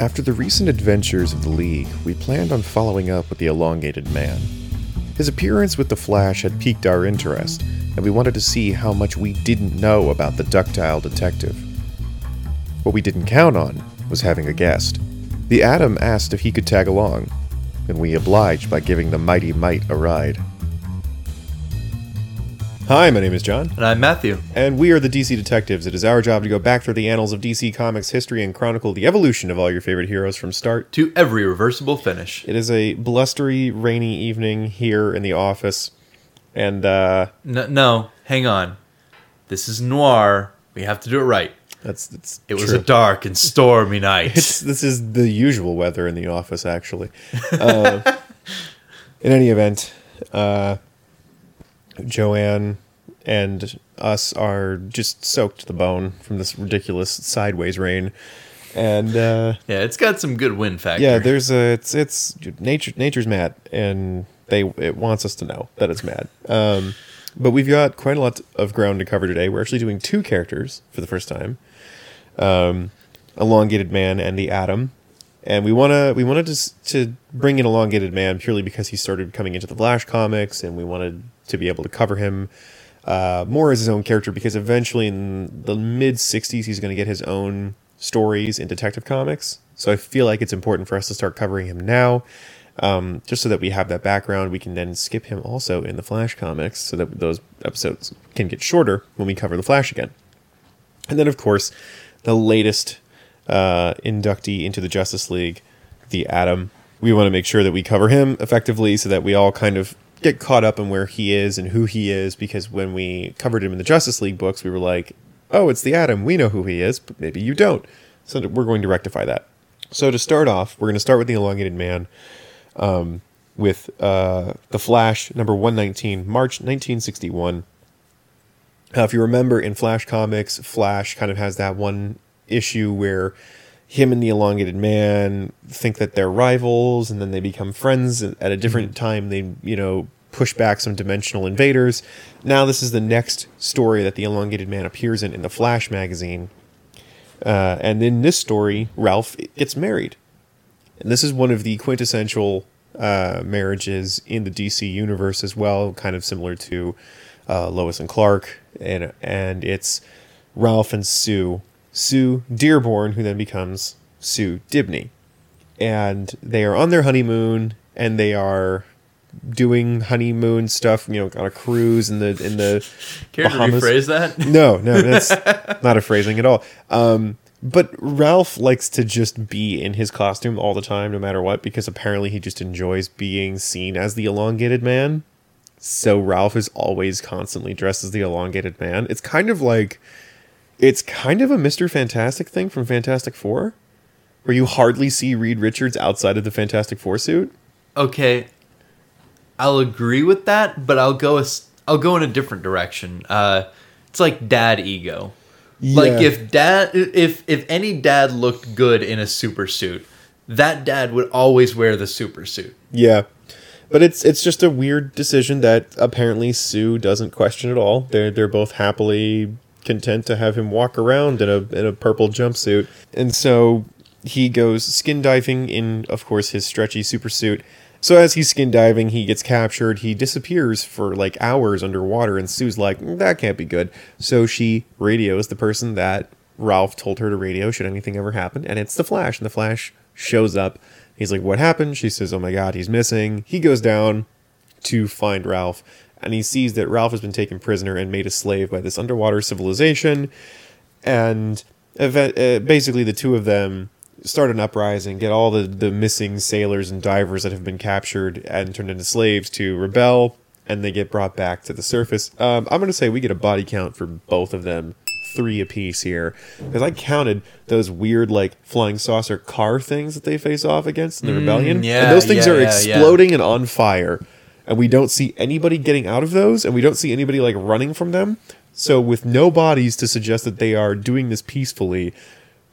After the recent adventures of the League, we planned on following up with the Elongated Man. His appearance with the Flash had piqued our interest, and we wanted to see how much we didn't know about the ductile detective. What we didn't count on was having a guest. The Atom asked if he could tag along, and we obliged by giving the Mighty Mite a ride. Hi, my name is John, And I'm Matthew. and we are the DC Detectives. It is our job to go back through the annals of DC Comics history and chronicle the evolution of all your favorite heroes from start To every reversible finish. It is a blustery, rainy evening here in the office, and uh, No, no, hang on. This is noir. We have to do it right. that's that's It was a dark and stormy night. It's this is the usual weather in the office, actually. Uh, in any event, uh, Joanne and us are just soaked to the bone from this ridiculous sideways rain, and uh, yeah, it's got some good wind factor. yeah, there's a it's it's nature nature's mad, and they it wants us to know that it's mad. Um, but we've got quite a lot of ground to cover today. We're actually doing two characters for the first time, um, elongated man and the atom, and we wanna we wanted to to bring in elongated man purely because he started coming into the Flash comics, and we wanted to be able to cover him. Uh, more as his own character because eventually in the mid 60s he's going to get his own stories in detective comics. So i feel like it's important for us to start covering him now um, just so that we have that background. We can then skip him also in the flash comics so that those episodes can get shorter when we cover the flash again. And then of course the latest uh, inductee into the justice league the atom. We want to make sure that we cover him effectively so that we all kind of get caught up in where he is and who he is because when we covered him in the justice league books we were like oh it's the atom. We know who he is but maybe you don't. So we're going to rectify that. So to start off we're going to start with the elongated man um, with uh, the flash number 119 march 1961 uh, if you remember in Flash comics, Flash kind of has that one issue where him and the elongated man think that they're rivals and then they become friends at a different time. They you know push back some dimensional invaders. Now this is the next story that the elongated man appears in in the flash magazine. Uh, and in this story ralph gets married. And this is one of the quintessential uh, marriages in the DC universe as well, kind of similar to uh, Lois and Clark, and and it's Ralph and Sue, Sue Dearborn, who then becomes Sue Dibney, and they are on their honeymoon, and they are doing honeymoon stuff, you know, on a cruise in the in the Care to rephrase that? No, no, that's not a phrasing at all. Um, but Ralph likes to just be in his costume all the time, no matter what, because apparently he just enjoys being seen as the elongated man. So Ralph is always constantly dressed as the elongated man. It's kind of like, it's kind of a Mister Fantastic thing from Fantastic Four, where you hardly see Reed Richards outside of the Fantastic Four suit. Okay, I'll agree with that, but I'll go. A, I'll go in a different direction. Uh, it's like dad ego. Like if dad, if if any dad looked good in a super suit, that dad would always wear the super suit. Yeah. But it's it's just a weird decision that apparently Sue doesn't question at all. They're they're both happily content to have him walk around in a in a purple jumpsuit. And so he goes skin diving in of course his stretchy super suit. So as he's skin diving, he gets captured. He disappears for like hours underwater and Sue's like, "Mm, "That can't be good." So she radios the person that Ralph told her to radio should anything ever happen, and it's the Flash. And the Flash shows up. He's like, "What happened?" She says, "Oh my God, he's missing." He goes down to find Ralph, and he sees that Ralph has been taken prisoner and made a slave by this underwater civilization. And uh, basically, the two of them start an uprising, get all the, the missing sailors and divers that have been captured and turned into slaves to rebel, and they get brought back to the surface. Um, I'm going to say we get a body count for both of them, three apiece here, because I counted those weird like flying saucer car things that they face off against in the rebellion. yeah, and those things yeah, are yeah. exploding and on fire, and we don't see anybody getting out of those, and we don't see anybody like running from them. So with no bodies to suggest that they are doing this peacefully,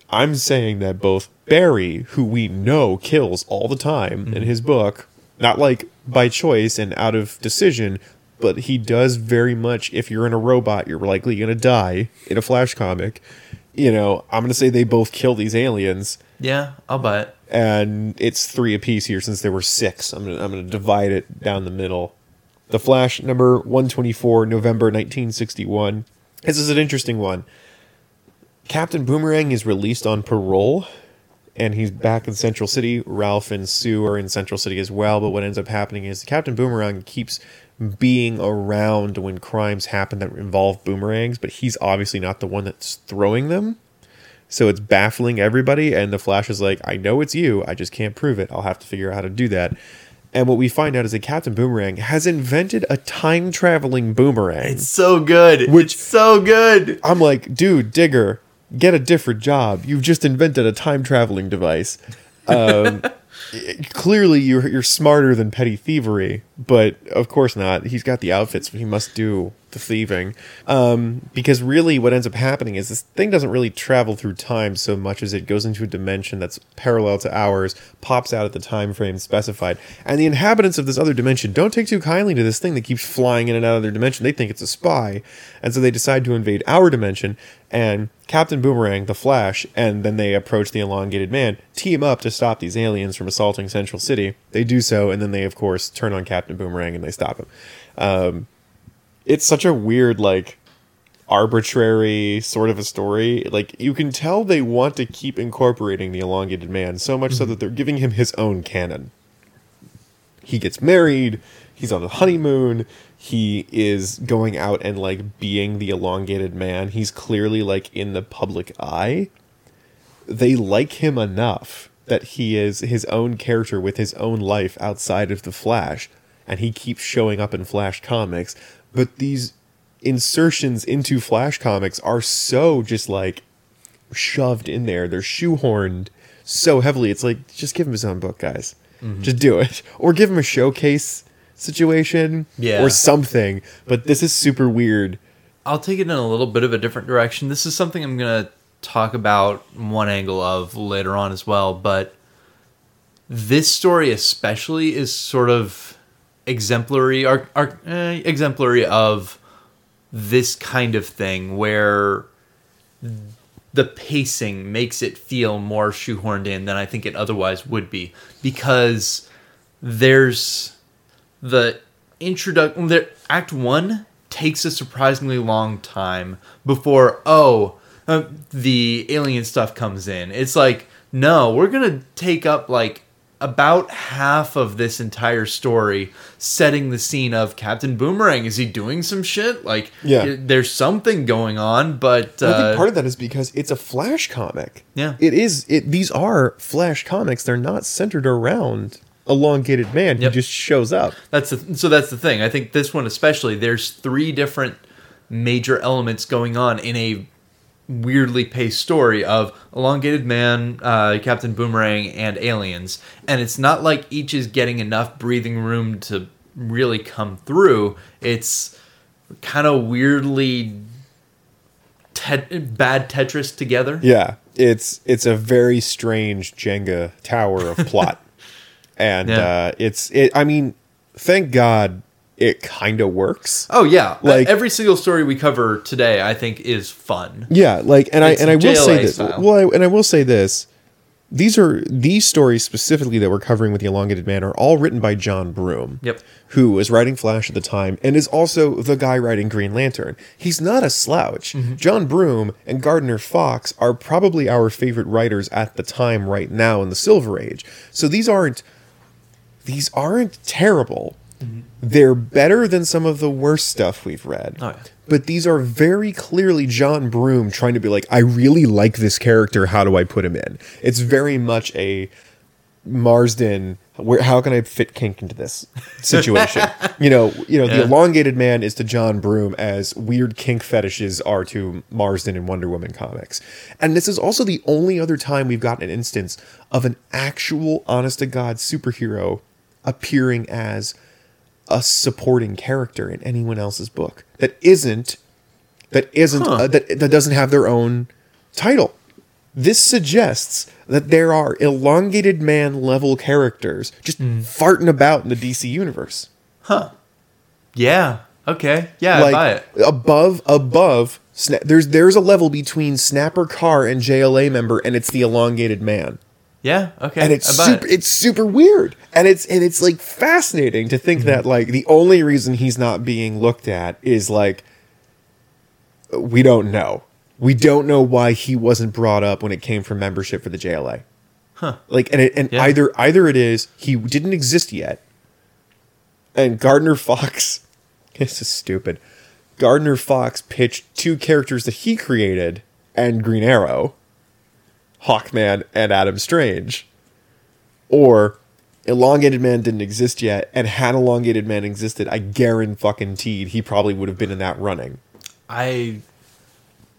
I'm saying that both Barry, who we know kills all the time in mm-hmm. his book, not like by choice and out of decision, but he does very much. If you're in a robot, you're likely going to die in a Flash comic. You know, I'm going to say they both kill these aliens. Yeah, I'll buy it. and it's three apiece here since there were six. I'm gonna I'm gonna divide it down the middle. The Flash number 124, November 1961. This is an interesting one. Captain Boomerang is released on parole, and he's back in Central City. Ralph and Sue are in Central City as well. But what ends up happening is Captain Boomerang keeps being around when crimes happen that involve boomerangs, but he's obviously not the one that's throwing them. So it's baffling everybody, and the Flash is like, I know it's you, I just can't prove it. I'll have to figure out how to do that. And what we find out is that Captain Boomerang has invented a time traveling boomerang. It's so good. Which- it's so good. I'm like, dude, Digger, get a different job. You've just invented a time traveling device. Um, clearly, you're you're smarter than petty thievery, but of course not. He's got the outfits, but he must do the thieving. Um, because really, what ends up happening is this thing doesn't really travel through time so much as it goes into a dimension that's parallel to ours, pops out at the time frame specified, and the inhabitants of this other dimension don't take too kindly to this thing that keeps flying in and out of their dimension. They think it's a spy, and so they decide to invade our dimension. And Captain Boomerang, the Flash, and then they approach the elongated man, team up to stop these aliens from assaulting Central City. They do so, and then they, of course, turn on Captain Boomerang and they stop him. Um, it's such a weird, like, arbitrary sort of a story. Like, you can tell they want to keep incorporating the elongated man so much so mm-hmm. that they're giving him his own canon. He gets married, he's on a honeymoon, he is going out and, like, being the elongated man. He's clearly, like, in the public eye. They like him enough that he is his own character with his own life outside of the Flash, and he keeps showing up in Flash comics. But these insertions into Flash comics are so just like shoved in there. They're shoehorned so heavily. It's like just give him his own book, guys. Mm-hmm. Just do it, or give him a showcase situation, Yeah. or something. But this is super weird. I'll take it in a little bit of a different direction. This is something I'm going to talk about one angle of later on as well, but this story especially is sort of exemplary are, ar- eh, exemplary of this kind of thing where the pacing makes it feel more shoehorned in than I think it otherwise would be. Because there's the introduction there act 1 takes a surprisingly long time before oh uh, the alien stuff comes in. It's like no we're going to take up like about half of this entire story setting the scene of Captain Boomerang is he doing some shit like Yeah. there's something going on but I uh, think part of that is because it's a Flash comic. Yeah. it is. It these are Flash comics. They're not centered around elongated man. Yep. He just shows up. That's the, so that's the thing. I think this one especially. There's three different major elements going on in a weirdly paced story of elongated man, uh, Captain Boomerang, and aliens, and it's not like each is getting enough breathing room to really come through. It's kind of weirdly te- bad Tetris together. Yeah, it's it's a very strange Jenga tower of plot, and Yeah. uh, it's it. I mean, thank God it kind of works. Oh yeah, Like- every single story we cover today, I think, is fun. Yeah, like and It's I and I will say this. style. Well, I, and I will say this. These are these stories specifically that we're covering with the elongated man are all written by John Broome. Yep. Who was writing Flash at the time and is also the guy writing Green Lantern. He's not a slouch. Mm-hmm. John Broome and Gardner Fox are probably our favorite writers at the time right now in the Silver Age. So these aren't these aren't terrible. Mm-hmm. They're better than some of the worst stuff we've read. Oh, yeah. But these are very clearly John Broome trying to be like, I really like this character. How do I put him in? It's very much a Marston. Where how can I fit kink into this situation? you know, you know, the elongated man is to John Broome as weird kink fetishes are to Marston in Wonder Woman comics. And this is also the only other time we've gotten an instance of an actual honest to God superhero appearing as a supporting character in anyone else's book that isn't that isn't Huh. uh, that that doesn't have their own title. This suggests that there are elongated man level characters just Hmm. farting about in the DC universe. Huh. Yeah. Okay. Yeah, I buy like it. above above sna- there's there's a level between Snapper Carr and JLA member and it's the elongated man. Yeah. Okay. and it's buy it. super it's super weird and it's and it's like fascinating to think Mm-hmm. that like the only reason he's not being looked at is like we don't know we don't know why he wasn't brought up when it came for membership for the JLA Huh. like and it, and Yeah. either either it is he didn't exist yet and Gardner Fox this is stupid Gardner Fox pitched two characters that he created and Green Arrow Hawkman and Adam Strange. Or Elongated Man didn't exist yet, and had Elongated Man existed, I guarantee he probably would have been in that running. I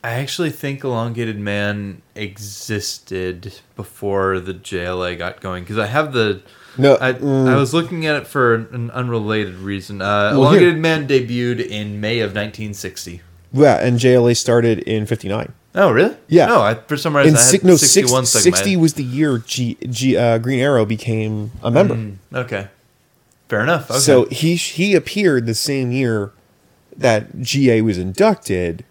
I actually think Elongated Man existed before the JLA got going because I have the. No, I, mm. I was looking at it for an unrelated reason. Uh, Well, here- Elongated Man debuted in May of 1960. Yeah, and JLA started in 59. Oh, really? Yeah. No, I, for some reason In I had si- no, 61 six, stuck in my 60 was the year G, G, uh, Green Arrow became a member. Mm, okay. Fair enough. Okay. So he he appeared the same year that GA was inducted,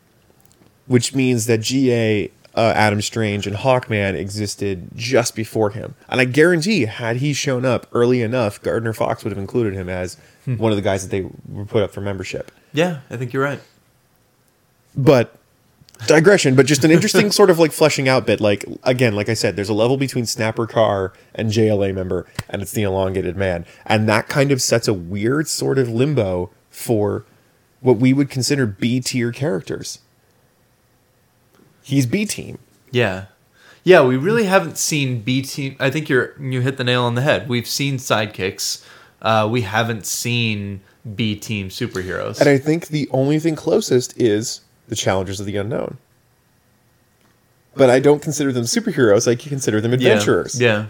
which means that GA, uh, Adam Strange, and Hawkman existed just before him. And I guarantee, had he shown up early enough, Gardner Fox would have included him as Hmm. one of the guys that they were put up for membership. yeah, I think you're right. But digression, but just an interesting sort of like fleshing out bit. Like again, like I said, there's a level between Snapper Carr and JLA member, and it's the elongated man, and that kind of sets a weird sort of limbo for what we would consider B tier characters. He's B team. Yeah. Yeah, we really haven't seen B team. I think you're you hit the nail on the head. We've seen sidekicks. Uh, we haven't seen B team superheroes. And I think the only thing closest is the Challengers of the Unknown. But I don't consider them superheroes. I consider them adventurers. Yeah.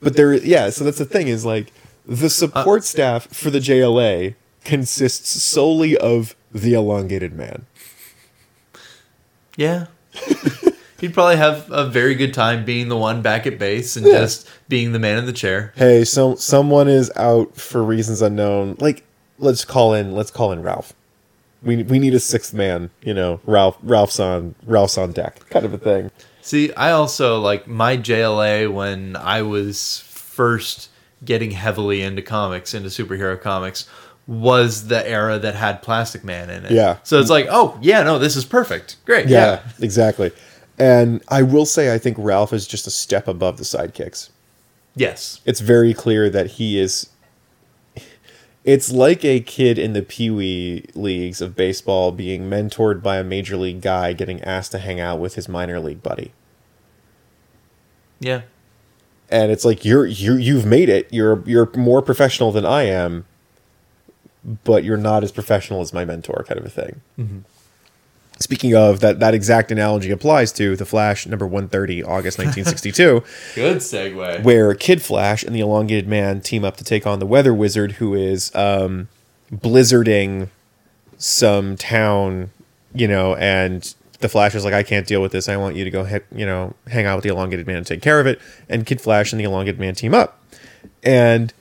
But there, yeah. So that's the thing is like the support uh, staff for the JLA consists solely of the elongated man. Yeah. He'd probably have a very good time being the one back at base and Yeah. just being the man in the chair. Hey, so someone is out for reasons unknown. Like, let's call in. Let's call in Ralph. We we need a sixth man. You know, Ralph. Ralph's on. Ralph's on deck. Kind of a thing. See, I also like my JLA when I was first getting heavily into comics, into superhero comics, was the era that had Plastic Man in it. Yeah. So it's like, oh yeah, no, this is perfect. Great. Yeah, exactly. And I will say, I think Ralph is just a step above the sidekicks. Yes. it's very clear that he is it's like a kid in the pee-wee leagues of baseball being mentored by a major league guy getting asked to hang out with his minor league buddy. Yeah. and it's like you're you you've made it. You're you're more professional than i am but you're not as professional as my mentor kind of a thing mm-hmm. Speaking of that that exact analogy applies to the flash number 130 august 1962 Good segue. where Kid Flash and the Elongated Man team up to take on the Weather Wizard, who is um, blizzarding some town, you know, and the Flash is like, I can't deal with this. I want you to go, he- you know, hang out with the Elongated Man and take care of it. And Kid Flash and the Elongated Man team up, and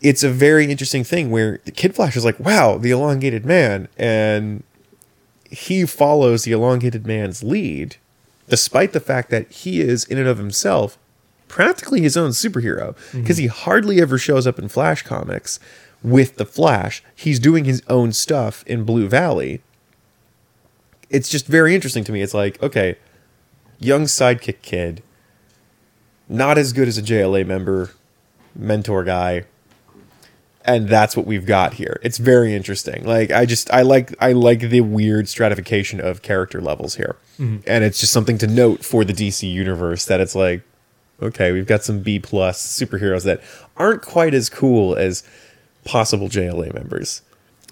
it's a very interesting thing where Kid Flash is like, wow, the Elongated Man, and he follows the Elongated Man's lead, despite the fact that he is in and of himself practically his own superhero mm-hmm. because he hardly ever shows up in Flash comics with the Flash. He's doing his own stuff in Blue Valley. It's just very interesting to me. It's like, okay, young sidekick kid, not as good as a JLA member, mentor guy, and that's what we've got here. It's very interesting. Like I just I like I like the weird stratification of character levels here. Mm-hmm. And it's just something to note for the DC universe that it's like okay, we've got some B plus superheroes that aren't quite as cool as possible JLA members.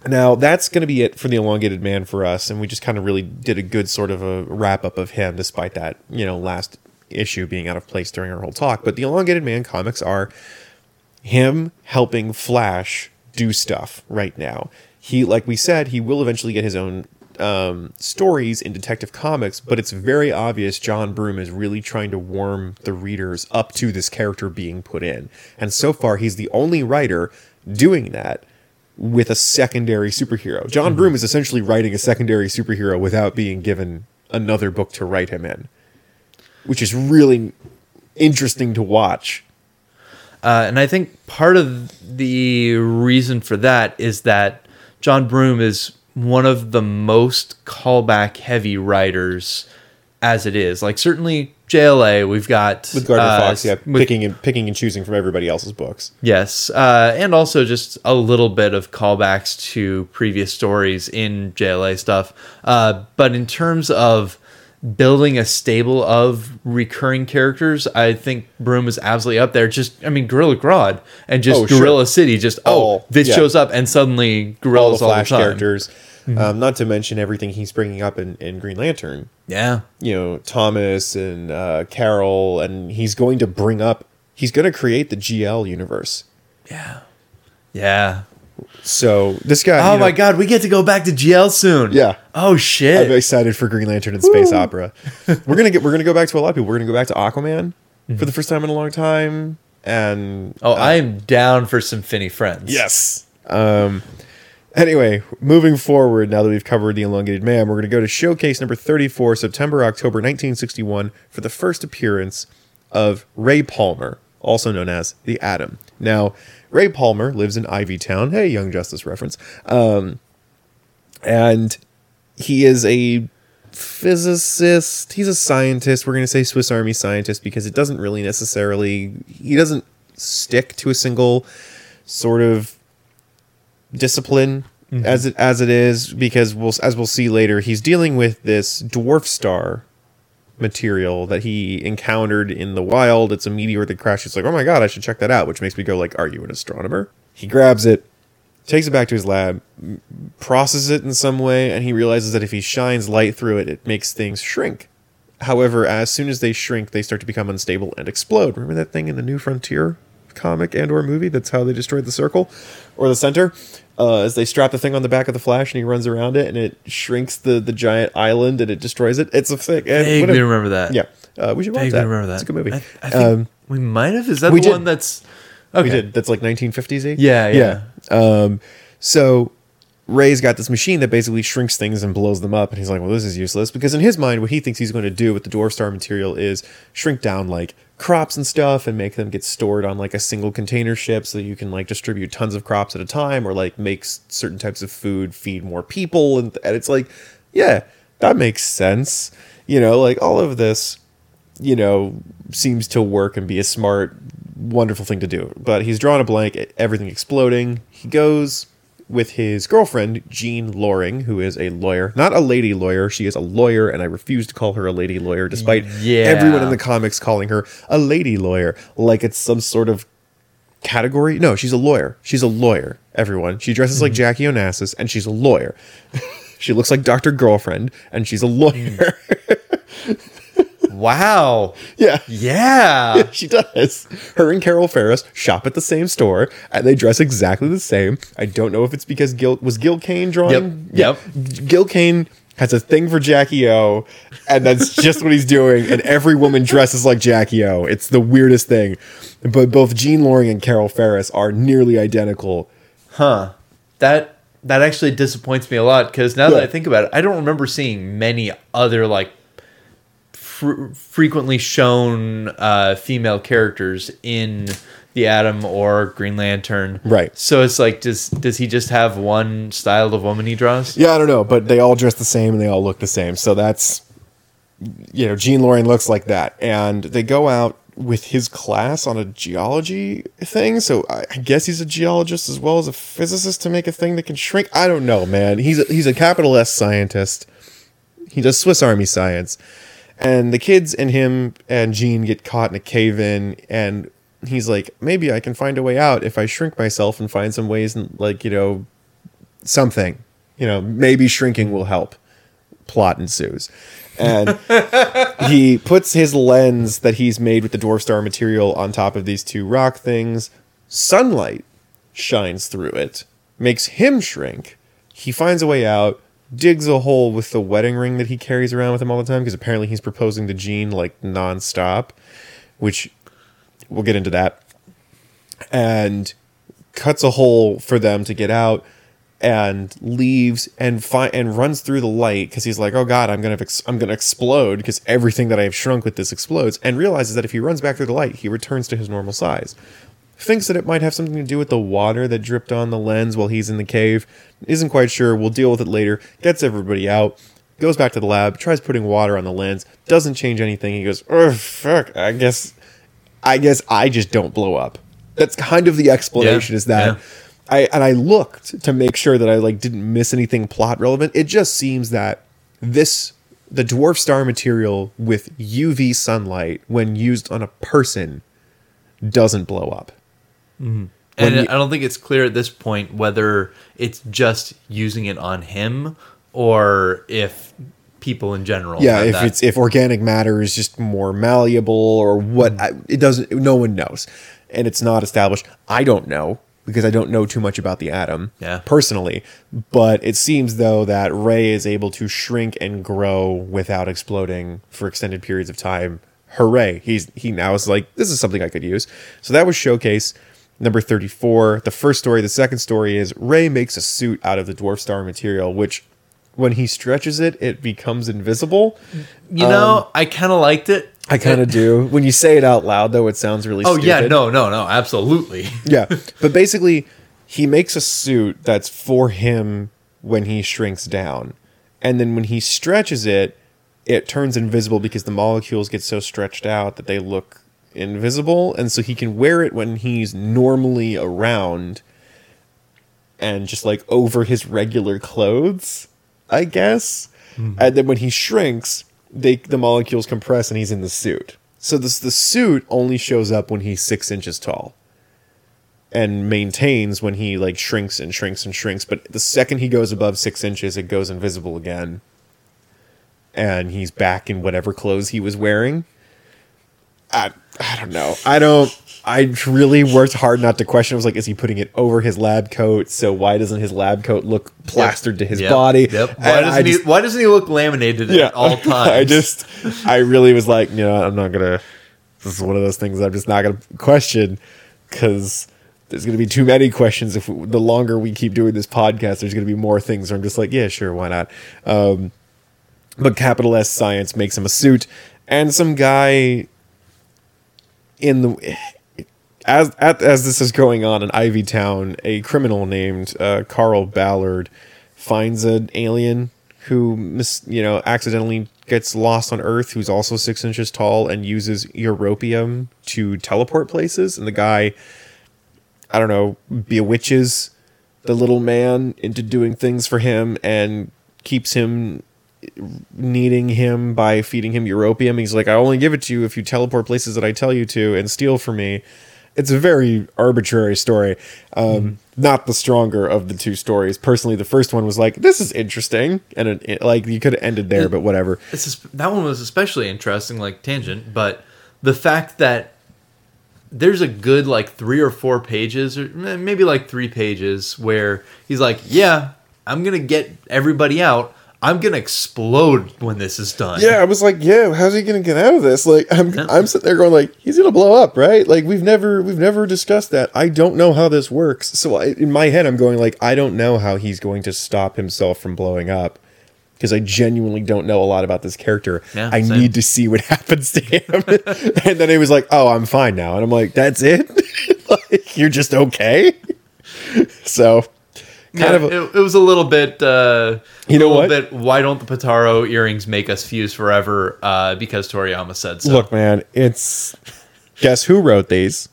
Now that's going to be it for the elongated man for us, and we just kind of really did a good sort of a wrap up of him, despite that you know last issue being out of place during our whole talk. But the elongated man comics are him helping Flash do stuff right now. He, like we said, he will eventually get his own um, stories in Detective Comics, but it's very obvious John Broome is really trying to warm the readers up to this character being put in. And so far, he's the only writer doing that with a secondary superhero. John Broome is essentially writing a secondary superhero without being given another book to write him in, which is really interesting to watch. Uh, and I think part of the reason for that is that John Broome is one of the most callback heavy writers as it is. Like certainly JLA, we've got With Gardner uh, Fox, yeah, with- picking and picking and choosing from everybody else's books. Yes, uh, and also just a little bit of callbacks to previous stories in JLA stuff. Uh, but in terms of building a stable of recurring characters, I think Broome is absolutely up there. Just, I mean, Gorilla Grodd and just Oh, sure. Gorilla City. Just All- oh, this yeah. shows up, and suddenly All the Gorilla's all the, Flash time. characters. Um, not to mention everything he's bringing up in, in Green Lantern. Yeah, you know Thomas and uh, Carol, and he's going to bring up. He's going to create the GL universe. yeah, yeah. So this guy. Oh you know, my God, we get to go back to GL soon. Yeah. Oh shit. I'm excited for Green Lantern and space opera. we're gonna get. We're gonna go back to a lot of people. We're gonna go back to Aquaman for the first time in a long time, and oh, I am down for some Finny friends. Yes. Um. Anyway, moving forward, now that we've covered the elongated man, we're going to go to showcase number 34, September, October 1961, for the first appearance of Ray Palmer, also known as the Atom. Now, Ray Palmer lives in Ivytown. Hey, Young Justice reference. Um, and he is a physicist. He's a scientist. We're going to say Swiss Army scientist because it doesn't really necessarily, he doesn't stick to a single sort of discipline as it as it is because we'll as we'll see later he's dealing with this dwarf star material that he encountered in the wild. It's a meteor that crashed he's like oh my god i should check that out which makes me go like are you an astronomer? He grabs it takes it back to his lab processes it in some way and he realizes that if he shines light through it it makes things shrink. However as soon as they shrink they start to become unstable and explode. Remember that thing in the new frontier comic and or movie that's how they destroyed the circle or the center uh, as they strap the thing on the back of the flash and he runs around it and it shrinks the the giant island and it destroys it it's a thing and Vaguely remember that. yeah uh, we should watch that remember that. it's a good movie I, I think um, we might have. Is that the did. one that's? Okay. we did that's like 1950s Yeah, yeah. um so Ray's got this machine that basically shrinks things and blows them up, and he's like, "Well, this is useless." Because in his mind, what he thinks he's going to do with the dwarf star material is shrink down like crops and stuff, and make them get stored on like a single container ship, so that you can like distribute tons of crops at a time, or like make certain types of food feed more people. And, and it's like, yeah, that makes sense. You know, like all of this, you know, seems to work and be a smart, wonderful thing to do. But he's drawn a blank, everything exploding. He goes with his girlfriend, Jean Loring, who is a lawyer. Not a lady lawyer, she is a lawyer, and I refuse to call her a lady lawyer, despite Yeah. everyone in the comics calling her a lady lawyer, like it's some sort of category. No, she's a lawyer. She's a lawyer, everyone. She dresses like hmm. Jackie Onassis, and she's a lawyer. she looks like Dr. Girlfriend, and she's a lawyer. Hmm. Wow. yeah. Yeah. She does. Her and Carol Ferris shop at the same store, and they dress exactly the same. I don't know if it's because Gil was Gil Kane drawing. Yep, Yeah. Gil Kane has a thing for Jackie O, and that's just what he's doing. And every woman dresses like Jackie O. It's the weirdest thing. But both Jean Loring and Carol Ferris are nearly identical. Huh. That that actually disappoints me a lot because now that I think about it, I don't remember seeing many other like fr- frequently shown uh, female characters in the Atom or Green Lantern. Right. So it's like, does does he just have one style of woman he draws? Yeah, I don't know, but they all dress the same and they all look the same. So that's you know, Jean Loring looks like that. And they go out with his class on a geology thing. So I I guess he's a geologist as well as a physicist to make a thing that can shrink. I don't know, man. He's a, he's a capital S scientist. He does Swiss Army science. And the kids and him and Jean get caught in a cave in and he's like, maybe I can find a way out if I shrink myself and find some ways and like, you know, something. You know, maybe shrinking will help. Plot ensues. And he puts his lens that he's made with the dwarf star material on top of these two rock things. Sunlight shines through it, makes him shrink. He finds a way out, digs a hole with the wedding ring that he carries around with him all the time because apparently he's proposing to Jean like nonstop, which we'll get into that. And cuts a hole for them to get out. and leaves and fi- and runs through the light because he's like, "Oh God, I'm gonna ex- I'm gonna explode because everything that I have shrunk with this explodes." And realizes that if he runs back through the light, he returns to his normal size. Thinks that it might have something to do with the water that dripped on the lens while he's in the cave. Isn't quite sure. We'll deal with it later. Gets everybody out. Goes back to the lab. Tries putting water on the lens. Doesn't change anything. He goes, "Oh fuck! I guess, I guess I just don't blow up." That's kind of the explanation. Yeah, Is that. yeah. I and I looked to make sure that I like didn't miss anything plot relevant. It just seems that this the dwarf star material with UV sunlight when used on a person doesn't blow up. Mm-hmm. And you- I don't think it's clear at this point whether it's just using it on him or if people in general. Yeah, if that. it's if organic matter is just more malleable or what mm-hmm. I, it doesn't no one knows. And it's not established. I don't know because I don't know too much about the atom Yeah. personally, but it seems though that Ray is able to shrink and grow without exploding for extended periods of time. Hooray. He's he now is like this is something I could use. So that was showcase number 34. The first story, the second story is Ray makes a suit out of the dwarf star material which when he stretches it, it becomes invisible. you know, um, I kind of liked it. I kind of do. When you say it out loud, though, it sounds really. Oh yeah, no, no, no, absolutely. yeah. But basically, he makes a suit that's for him when he shrinks down, and then when he stretches it, it turns invisible because the molecules get so stretched out that they look invisible, and so he can wear it when he's normally around, and just like over his regular clothes, I guess. Hmm. And then when he shrinks, they the molecules compress and he's in the suit. So this the suit only shows up when he's six inches tall and maintains when he like shrinks and shrinks and shrinks. But the second he goes above six inches, it goes invisible again. And he's back in whatever clothes he was wearing. I I don't know. I don't I really worked hard not to question. I was like, is he putting it over his lab coat? So why doesn't his lab coat look plastered to his Yep, body? Yep. Why And I doesn't just- he? Why doesn't he look laminated at all times? I just, I really was like, you know, I'm not gonna. This is one of those things I'm just not gonna question because there's gonna be too many questions. If we, the longer we keep doing this podcast, there's gonna be more things. Where I'm just like, yeah, sure, why not? Um, but capital S science makes him a suit, and some guy in the as as this is going on in Ivy Town, a criminal named uh, Carl Ballard finds an alien who mis, you know accidentally gets lost on Earth, who's also six inches tall and uses europium to teleport places. And the guy, I don't know, bewitches the little man into doing things for him and keeps him needing him by feeding him europium. He's like, I only give it to you if you teleport places that I tell you to and steal from me. It's a very arbitrary story. Um, Not the stronger of the two stories. Personally, the first one was like, this is interesting. And it, it- like, you could have ended there, but whatever. That one was especially interesting, like tangent, but the fact that there's a good like three or four pages, or eh, maybe like three pages, where he's like, "Yeah, I'm gonna get everybody out. I'm gonna explode when this is done." Yeah, I was like, yeah, how's he gonna get out of this? Like, I'm I'm sitting there going like, he's gonna blow up, right? Like, we've never we've never discussed that. I don't know how this works. So I, in my head, I'm going like, I don't know how he's going to stop himself from blowing up because I genuinely don't know a lot about this character. Yeah, I same. need to see what happens to him. and then he was like, oh, I'm fine now, and I'm like, that's it. like, you're just okay. so. Kind Yeah, of, a- it, it was a little bit. Uh, You know what? Bit, why don't the Potara earrings make us fuse forever? Uh, because Toriyama said so. Look, man, it's guess who wrote these?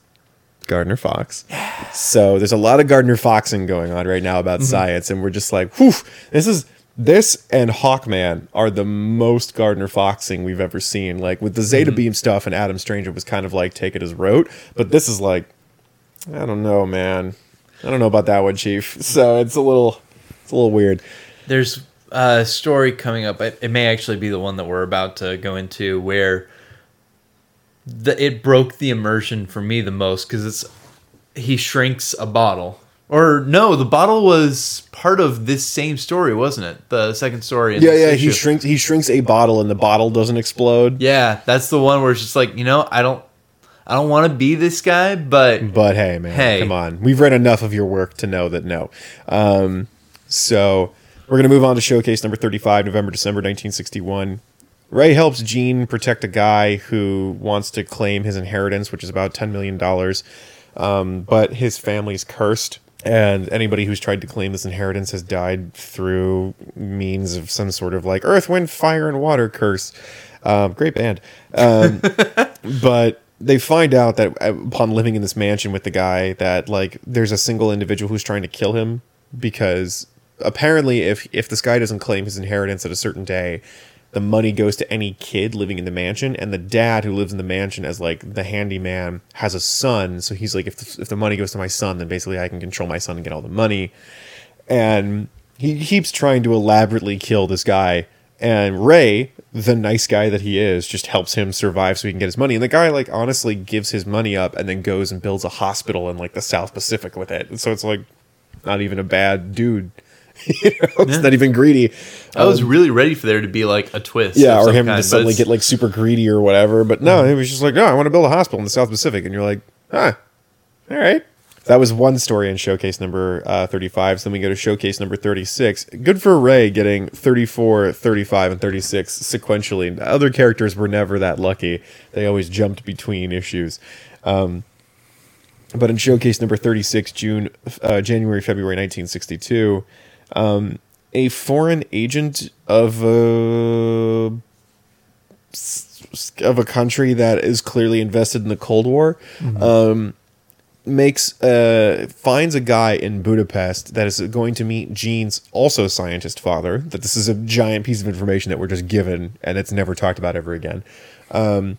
Gardner Fox. So there's a lot of Gardner Foxing going on right now about science, and we're just like, whew, this is this and Hawkman are the most Gardner Foxing we've ever seen. Like with the Zeta Beam stuff and Adam Strange, it was kind of like take it as rote, but this is like, I don't know, man. I don't know about that one, Chief. So it's a little, it's a little weird. There's a story coming up. It, it may actually be the one that we're about to go into, where the it broke the immersion for me the most because it's he shrinks a bottle. Or no, the bottle was part of this same story, wasn't it? The second story. in Yeah, yeah. He shrinks. He shrinks a bottle, and the bottle doesn't explode. Yeah, that's the one where it's just like you know I don't I don't want to be this guy, but But hey, man, Hey. come on. We've read enough of your work to know that no. Um, So we're gonna move on to showcase number thirty-five, November December nineteen sixty-one. Ray helps Jean protect a guy who wants to claim his inheritance, which is about ten million dollars, um, but his family's cursed. And anybody who's tried to claim this inheritance has died through means of some sort of like earth, wind, fire, and water curse. Um, great band. Um, but they find out that uh, upon living in this mansion with the guy that like there's a single individual who's trying to kill him because apparently if if this guy doesn't claim his inheritance at a certain day the money goes to any kid living in the mansion and the dad who lives in the mansion as like the handyman has a son so he's like if the, if the money goes to my son then basically I can control my son and get all the money. And he keeps trying to elaborately kill this guy and Ray the nice guy that he is just helps him survive so he can get his money and the guy like honestly gives his money up and then goes and builds a hospital in like the South Pacific with it and so it's like not even a bad dude you know it's Yeah. not even greedy I was really ready for there to be like a twist. Um, yeah, or him kind, to suddenly get like super greedy or whatever. But no, it was just like, no, I want to build a hospital in the South Pacific, and you're like, huh, all right. That was one story in showcase number uh, 35. So then we go to showcase number 36. Good for Ray getting 34, 35, and 36 sequentially. Other characters were never that lucky. They always jumped between issues. Um, but in showcase number 36, June, uh, January, February 1962, um, a foreign agent of a of a country that is clearly invested in the Cold War um, makes uh, finds a guy in Budapest that is going to meet Jean's also scientist father. That this is a giant piece of information that we're just given and it's never talked about ever again. Um,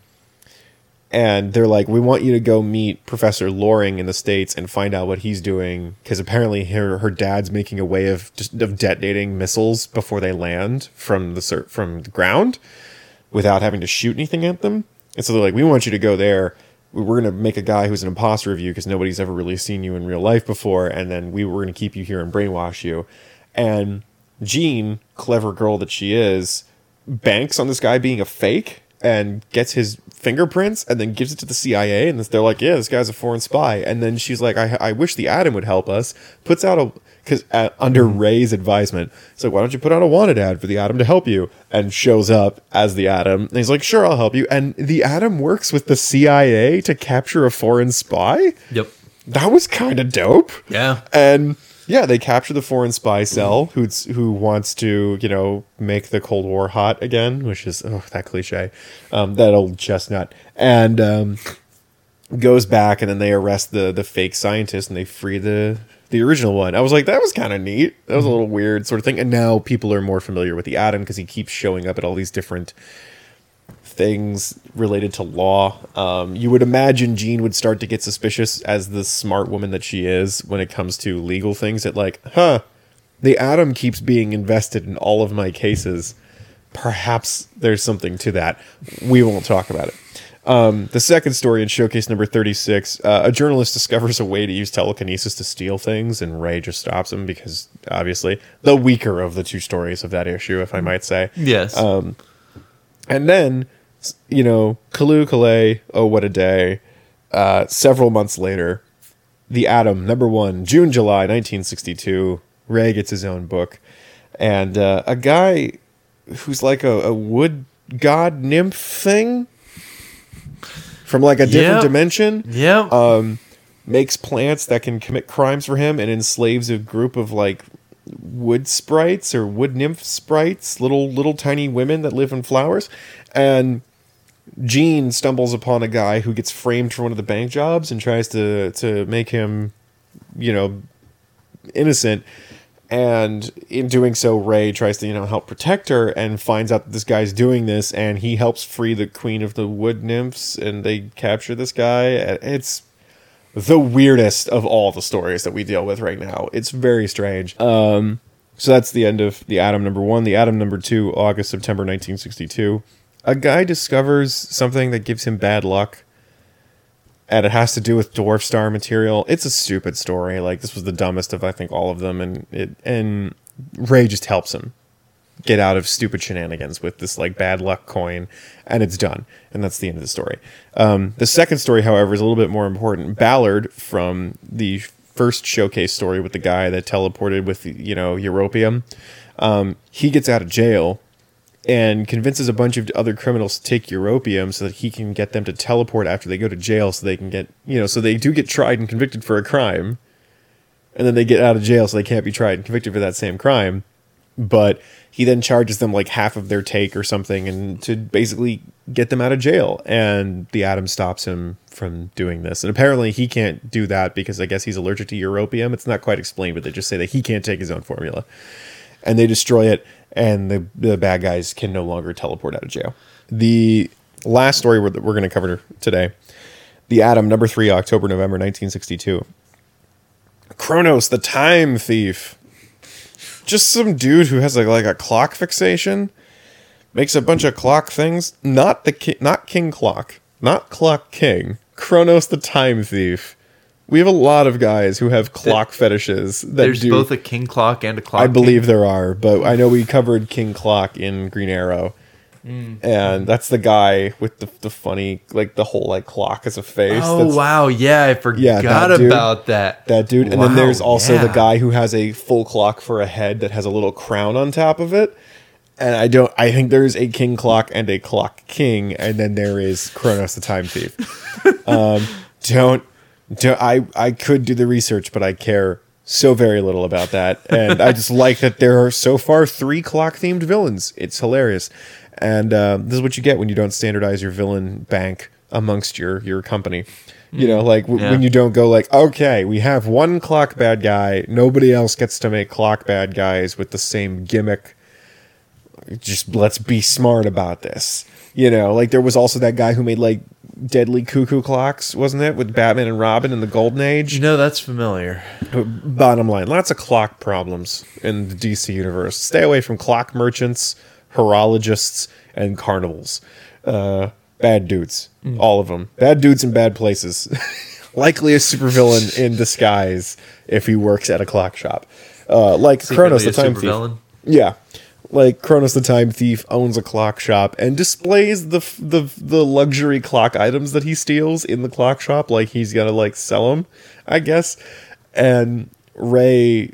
and they're like, "We want you to go meet Professor Loring in the states and find out what he's doing because apparently her her dad's making a way of just of detonating missiles before they land from the from the ground without having to shoot anything at them." And so they're like, "We want you to go there. We- We're going to make a guy who's an imposter of you because nobody's ever really seen you in real life before, and then we were going to keep you here and brainwash you." And Jean, clever girl that she is, banks on this guy being a fake and gets his fingerprints and then gives it to the CIA and they're like, yeah, this guy's a foreign spy. And then she's like, I, I wish the Atom would help us. Puts out a because uh, under Ray's advisement, so why don't you put out a wanted ad for the Atom to help you? And shows up as the Atom. And he's like, sure, I'll help you. And the Atom works with the CIA to capture a foreign spy. Yep. That was kind of dope. Yeah. And yeah, they capture the foreign spy cell who's who wants to, you know, make the Cold War hot again, which is oh that cliche. Um, that old chestnut. And um, goes back and then they arrest the the fake scientist and they free the the original one. I was like, that was kind of neat. That was a little weird sort of thing. And now people are more familiar with the Atom because he keeps showing up at all these different things related to law. Um, you would imagine Jean would start to get suspicious as the smart woman that she is when it comes to legal things. That like, huh, the atom keeps being invested in all of my cases. Perhaps there's something to that. We won't talk about it. Um, the second story in showcase number 36 uh, a journalist discovers a way to use telekinesis to steal things, and Ray just stops him because obviously the weaker of the two stories of that issue, if I might say. Yes. And then, you know, Kalu Kalei, oh, what a day. Uh, several months later, The Atom, number one, June, July 1962. Ray gets his own book. And uh, a guy who's like a, a wood god nymph thing from like a different Yeah. dimension yeah. uh, makes plants that can commit crimes for him and enslaves a group of like wood sprites or wood nymph sprites, little little tiny women that live in flowers. And Jean stumbles upon a guy who gets framed for one of the bank jobs and tries to to make him, you know, innocent. And in doing so, Ray tries to, you know, help protect her and finds out that this guy's doing this and he helps free the queen of the wood nymphs and they capture this guy. It's the weirdest of all the stories that we deal with right now. It's very strange. Um, so that's the end of the Atom number one. The Atom number two, August, September 1962. A guy discovers something that gives him bad luck, and it has to do with dwarf star material. It's a stupid story. Like this was the dumbest of I think all of them, and it and Ray just helps him get out of stupid shenanigans with this like bad luck coin and it's done and that's the end of the story um, the second story however is a little bit more important ballard from the first showcase story with the guy that teleported with you know Europium. Um, he gets out of jail and convinces a bunch of other criminals to take Europium so that he can get them to teleport after they go to jail so they can get you know so they do get tried and convicted for a crime. And then they get out of jail so they can't be tried and convicted for that same crime. But he then charges them like half of their take or something and to basically get them out of jail. And the atom stops him from doing this. And apparently he can't do that because i guess he's allergic to europium. It's not quite explained but they just say that he can't take his own formula and they destroy it and the, the bad guys can no longer teleport out of jail. The last story we're, we're going to cover today the atom number three october november 1962 chronos the time thief. Just some dude who has like like a clock fixation makes a bunch of clock things. Not the ki- not king clock not clock king. Chronos the time thief we have a lot of guys who have clock fetishes that There's do both a king clock and a clock. I king. believe there are, but I know we covered King Clock in Green Arrow. And that's the guy with the, the funny, like the whole like clock as a face. Oh that's, wow, yeah, I forgot that dude. about that. that dude. And then there's also the guy who has a full clock for a head that has a little crown on top of it. And I don't. I think there's a king clock and a clock king, and then there is Chronos the time thief. um, don't, don't. I I could do the research, but I care so very little about that. And I just like that there are so far three clock themed villains. It's hilarious, and uh, this is what you get when you don't standardize your villain bank amongst your your company. You know, like w- Yeah. when you don't go like, okay, we have one clock bad guy. Nobody else gets to make clock bad guys with the same gimmick. Just let's be smart about this. You know, like there was also that guy who made like deadly cuckoo clocks, wasn't it, with Batman and Robin in the Golden Age? No, that's familiar. Bottom line, lots of clock problems in the DC universe. Stay away from clock merchants, horologists, and carnivals. Uh, bad dudes, all of them. Bad dudes in bad places. Likely a supervillain in disguise if he works at a clock shop. Uh, like Chronos the Time Thief. supervillain. Yeah. Like Chronos the Time Thief owns a clock shop and displays the the the luxury clock items that he steals in the clock shop like he's to like sell them, I guess. And Ray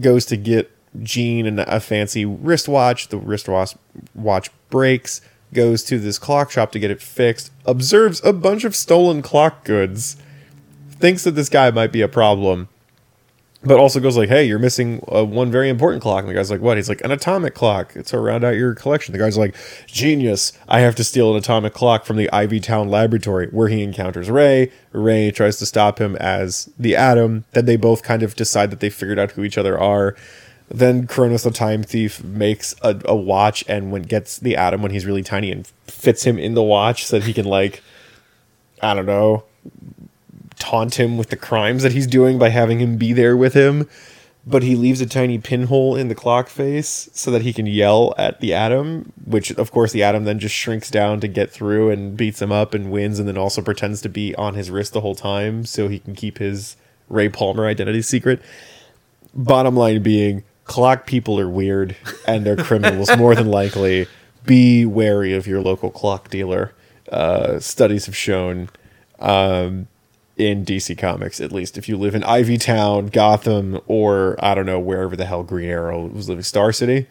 goes to get Jean and a fancy wristwatch. The wristwatch watch breaks, goes to this clock shop to get it fixed, observes a bunch of stolen clock goods, thinks that this guy might be a problem, but also goes like, "Hey, you're missing uh, one very important clock." And the guy's like, "What?" He's like, "An atomic clock. It's to round out your collection." The guy's like, "Genius! I have to steal an atomic clock from the Ivy Town laboratory." Where he encounters Ray. Ray tries to stop him as the Atom. Then they both kind of decide that they figured out who each other are. Then Chronos the Time Thief makes a, a watch and when gets the Atom when he's really tiny and fits him in the watch so that he can like, I don't know, taunt him with the crimes that he's doing by having him be there with him. But he leaves a tiny pinhole in the clock face so that he can yell at the Atom, which of course the Atom then just shrinks down to get through and beats him up and wins, and then also pretends to be on his wrist the whole time so he can keep his Ray Palmer identity secret. Bottom line being, clock people are weird and they're criminals more than likely. Be wary of your local clock dealer. Uh, studies have shown um, in DC Comics, at least, if you live in Ivy Town, Gotham, or I don't know wherever the hell Green Arrow was living, Star City.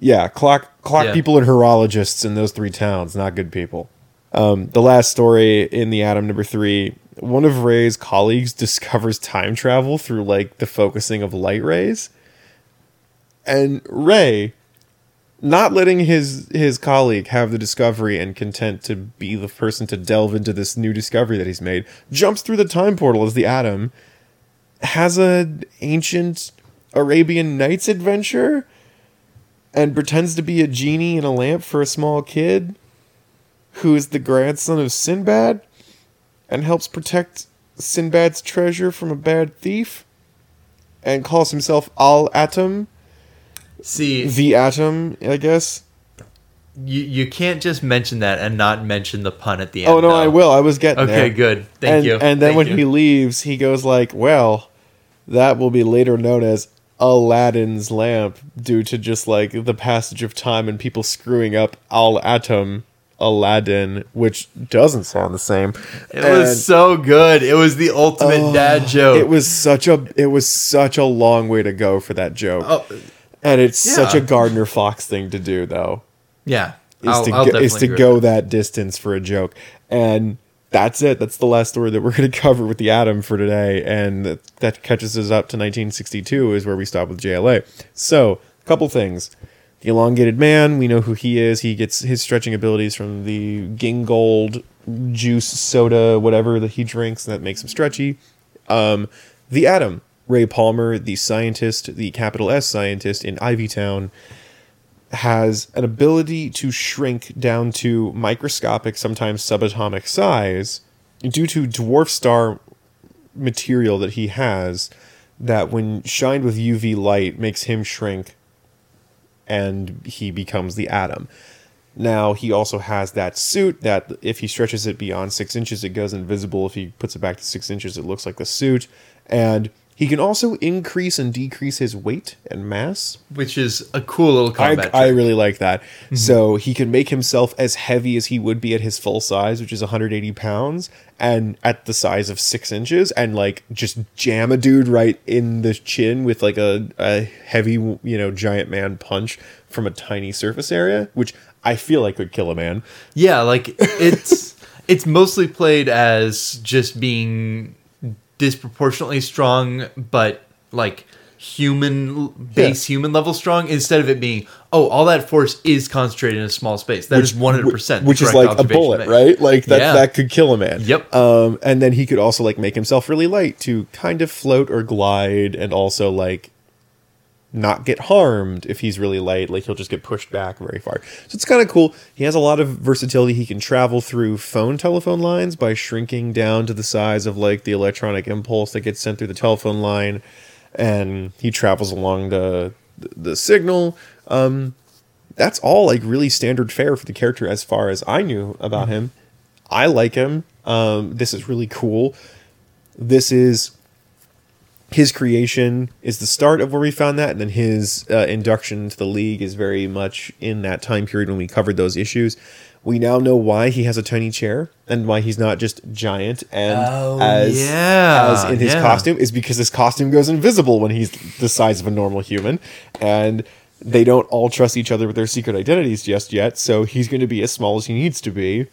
Yeah, clock clock Yeah. people and horologists in those three towns, not good people. Um, the last story in the Atom number three, one of Ray's colleagues discovers time travel through like the focusing of light rays, and Ray, not letting his his colleague have the discovery and content to be the person to delve into this new discovery that he's made, jumps through the time portal as the Atom, has an ancient Arabian Nights adventure, and pretends to be a genie in a lamp for a small kid who is the grandson of Sinbad and helps protect Sinbad's treasure from a bad thief and calls himself Al Atom, See, the Atom, I guess. you you can't just mention that and not mention the pun at the end. Oh no, though. I will. I was getting Okay, there. good. Thank and, you. And then Thank when you. he leaves, he goes like, "Well, that will be later known as Aladdin's lamp due to just like the passage of time and people screwing up Al Atom Aladdin, which doesn't sound the same. It was so good. It was the ultimate dad oh, joke. Oh, It was such a it was such a long way to go for that joke. Oh, and it's such a Gardner Fox thing to do though. yeah. Is I'll- to I'll go, is to go that distance for a joke. And that's it. That's the last story that we're going to cover with the Atom for today and that, that catches us up to 1962 is where we stop with JLA. So, a couple things. The elongated man, we know who he is. He gets his stretching abilities from the Gingold juice, soda, whatever that he drinks that makes him stretchy. Um, the Atom, Ray Palmer, the scientist, the capital S scientist in Ivytown, has an ability to shrink down to microscopic, sometimes subatomic size due to dwarf star material that he has that when shined with UV light makes him shrink and he becomes the atom. Now he also has that suit that if he stretches it beyond six inches, it goes invisible. If he puts it back to six inches, it looks like the suit. And he can also increase and decrease his weight and mass. Which is a cool little I, combat. I trick. really like that. Mm-hmm. So he can make himself as heavy as he would be at his full size, which is 180 pounds, and at the size of six inches, and like just jam a dude right in the chin with like a, a heavy, you know, giant man punch from a tiny surface area, which I feel like could kill a man. Yeah, like it's it's mostly played as just being disproportionately strong, but like human base human level strong instead of it being oh all that force is concentrated in a small space That is one hundred percent which is like a bullet, right? Like that Yeah. that could kill a man. Yep. Um, and then he could also like make himself really light to kind of float or glide, and also like not get harmed if he's really light. Like he'll just get pushed back very far. So it's kind of cool. He has a lot of versatility. He can travel through phone telephone lines by shrinking down to the size of like the electronic impulse that gets sent through the telephone line, and he travels along the the signal. Um, that's all like really standard fare for the character as far as I knew about him. I like him. Um, this is really cool. This is his creation is the start of where we found that, and then his uh, induction to the league is very much in that time period when we covered those issues. We now know why he has a tiny chair and why he's not just giant and Oh, as yeah, as in his yeah. costume is because his costume goes invisible when he's the size of a normal human, and they don't all trust each other with their secret identities just yet. So he's going to be as small as he needs to be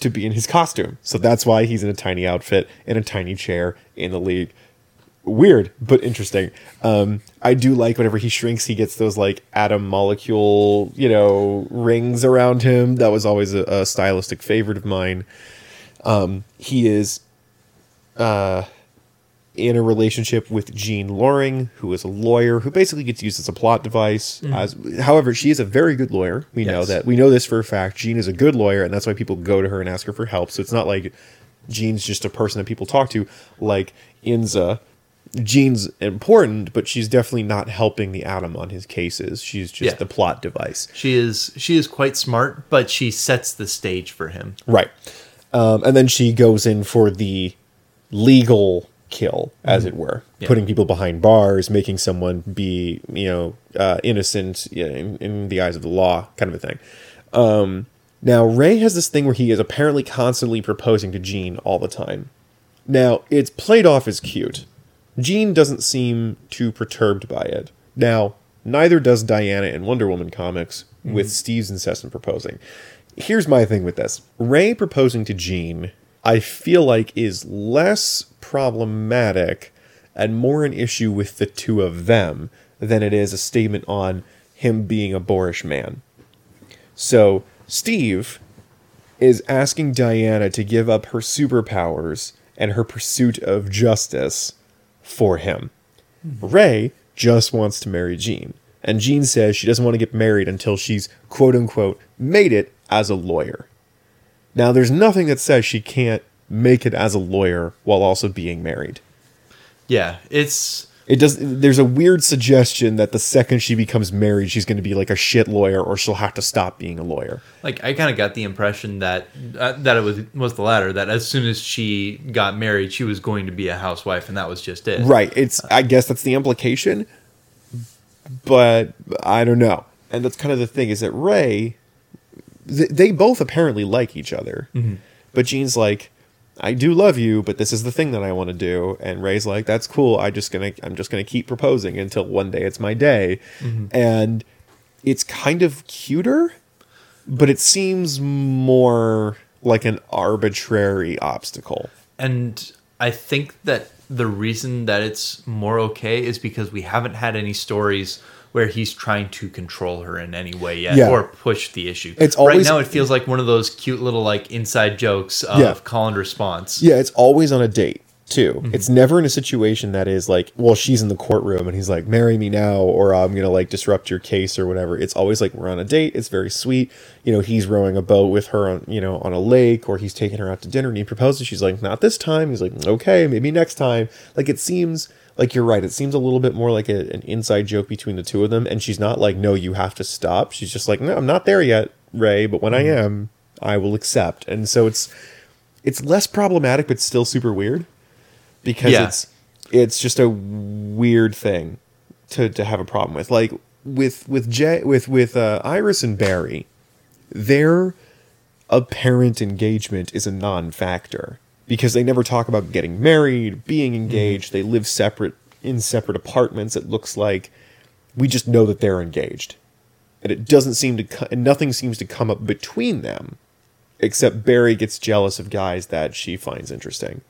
to be in his costume. So that's why he's in a tiny outfit in a tiny chair in the league. Weird, but interesting. Um, I do like whenever he shrinks, he gets those like atom molecule, you know, rings around him. That was always a, a stylistic favorite of mine. Um, he is uh, in a relationship with Jean Loring, who is a lawyer who basically gets used as a plot device. As however, she is a very good lawyer. We know that. We know this for a fact. Jean is a good lawyer, and that's why people go to her and ask her for help. So it's not like Jean's just a person that people talk to, like Inza. Jean's important, but she's definitely not helping the Atom on his cases. She's just Yeah. the plot device. She is she is quite smart, but she sets the stage for him. Right. Um, and then she goes in for the legal kill, as it were, Yeah. putting people behind bars, making someone be, you know, uh, innocent you know, in, in the eyes of the law, kind of a thing. Um, now, Ray has this thing where he is apparently constantly proposing to Jean all the time. Now, it's played off as cute. Jean doesn't seem too perturbed by it. Now, neither does Diana in Wonder Woman comics mm-hmm. with Steve's incessant proposing. Here's my thing with this Ray proposing to Jean, I feel like, is less problematic and more an issue with the two of them than it is a statement on him being a boorish man. So, Steve is asking Diana to give up her superpowers and her pursuit of justice for him. Ray just wants to marry Jean. And Jean says she doesn't want to get married until she's quote unquote made it as a lawyer. Now, there's nothing that says she can't make it as a lawyer while also being married. Yeah, it's It does. There's a weird suggestion that the second she becomes married, she's going to be like a shit lawyer, or she'll have to stop being a lawyer. like I kind of got the impression that uh, that it was was the latter. That as soon as she got married, she was going to be a housewife, and that was just it. Right. It's. I guess that's the implication, but I don't know. And that's kind of the thing is that Ray th- they both apparently like each other. But Jean's like, I do love you, but this is the thing that I want to do. And Ray's like, that's cool. I just gonna I'm just gonna keep proposing until one day it's my day. Mm-hmm. And it's kind of cuter, but it seems more like an arbitrary obstacle. And I think that the reason that it's more okay is because we haven't had any stories where he's trying to control her in any way yet Yeah. or push the issue. It's right now it feels like one of those cute little like inside jokes of Yeah. call and response. Yeah, it's always on a date too. Mm-hmm. It's never in a situation that is like, well, she's in the courtroom and he's like, "Marry me now," or "I'm gonna like disrupt your case" or whatever. It's always like we're on a date. It's very sweet. You know, he's rowing a boat with her on, you know, on a lake, or he's taking her out to dinner and he proposes. She's like, "Not this time." He's like, "Okay, maybe next time." Like it seems like you're right. It seems a little bit more like a, an inside joke between the two of them, and she's not like, "No, you have to stop." She's just like, "No, I'm not there yet, Ray, but when I am, I will accept." And so it's it's less problematic but still super weird because Yeah. it's it's just a weird thing to to have a problem with like with with Jay with with uh, Iris and Barry their apparent engagement is a non-factor because they never talk about getting married being mm-hmm. engaged. They live separate in separate apartments it looks like. We just know that they're engaged. And it doesn't seem to co- and nothing seems to come up between them except Barry gets jealous of guys that she finds interesting,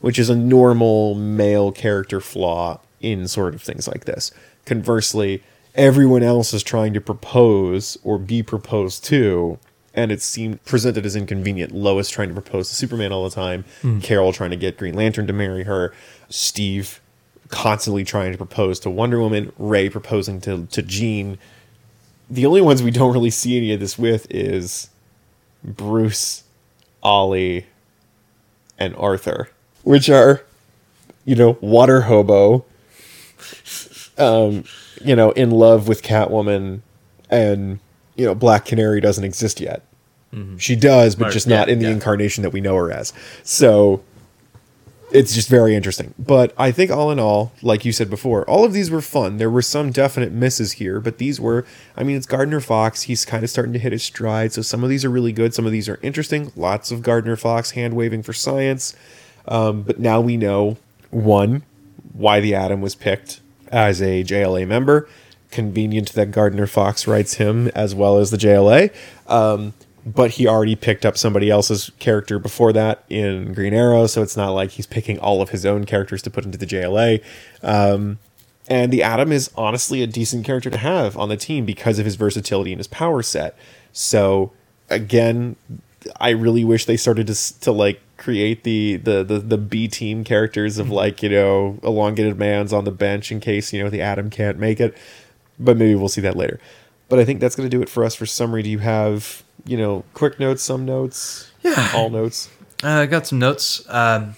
which is a normal male character flaw in sort of things like this. Conversely, everyone else is trying to propose or be proposed to, and it seemed presented as inconvenient. Lois trying to propose to Superman all the time, Carol trying to get Green Lantern to marry her, Steve constantly trying to propose to Wonder Woman, Ray proposing to, to Jean. The only ones we don't really see any of this with is Bruce, Ollie, and Arthur, which are, you know, water hobo, um, you know, in love with Catwoman, and you know, Black Canary doesn't exist yet. She does, but Or- just not yeah, in the yeah. incarnation that we know her as. So it's just very interesting. But I think all in all, like you said before, all of these were fun. There were some definite misses here, but these were I mean, it's Gardner Fox. He's kind of starting to hit his stride. So some of these are really good, some of these are interesting. Lots of Gardner Fox hand waving for science. Um, but now we know one, why the Atom was picked as a JLA member. Convenient that Gardner Fox writes him as well as the JLA. Um, but he already picked up somebody else's character before that in Green Arrow, so it's not like he's picking all of his own characters to put into the JLA. Um, and the Atom is honestly a decent character to have on the team because of his versatility and his power set. So again, I really wish they started to to like create the the the, the B team characters of like you know elongated man's on the bench in case you know the Atom can't make it. But maybe we'll see that later. But I think that's going to do it for us for summary. Do you have you know quick notes, some notes, Yeah. all notes? Uh, I got some notes. Um,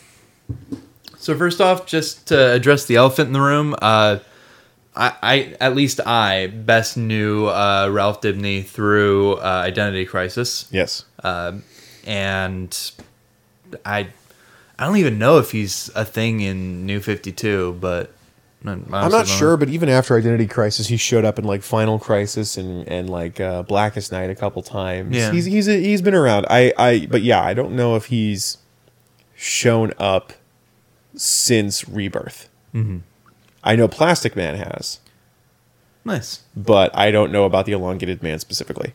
so first off, just to address the elephant in the room, uh, I, I at least I best knew uh, Ralph Dibney through uh, Identity Crisis, Yes. um, and I I don't even know if he's a thing in New Fifty Two, but I'm not sure, but even after Identity Crisis, he showed up in like Final Crisis and and like uh, Blackest Night a couple times. Yeah. he's he's he's been around. I I but yeah, I don't know if he's shown up since Rebirth. Mm-hmm. I know Plastic Man has, Nice. but I don't know about the Elongated Man specifically.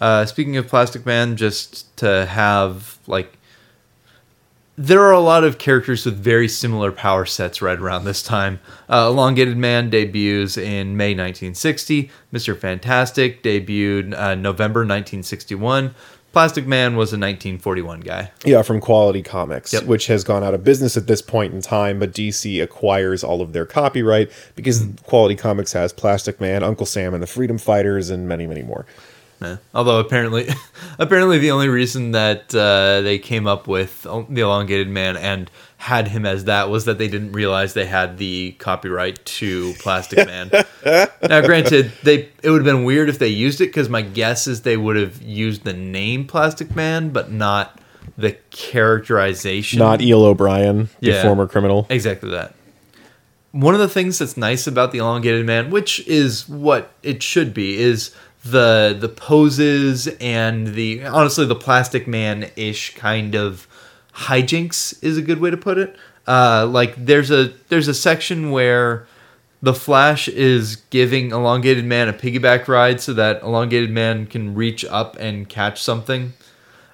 Uh, speaking of Plastic Man, just to have like, there are a lot of characters with very similar power sets right around this time. Uh, Elongated Man debuts in May 1960. Mister Fantastic debuted uh, November 1961. Plastic Man was a 1941 guy. Yeah, from Quality Comics, Yep. which has gone out of business at this point in time, but DC acquires all of their copyright because Quality Comics has Plastic Man, Uncle Sam, and the Freedom Fighters, and many, many more. Eh, Although apparently, apparently the only reason that uh, they came up with the elongated man and had him as that was that they didn't realize they had the copyright to Plastic Man. now, granted, they it would have been weird if they used it because my guess is they would have used the name Plastic Man, but not the characterization. Not Eel O'Brien, the Yeah. former criminal. Exactly that. One of the things that's nice about the elongated man, which is what it should be, is the the poses and the honestly the Plastic Man ish kind of hijinks is a good way to put it. Uh, like there's a there's a section where the Flash is giving Elongated Man a piggyback ride so that Elongated Man can reach up and catch something.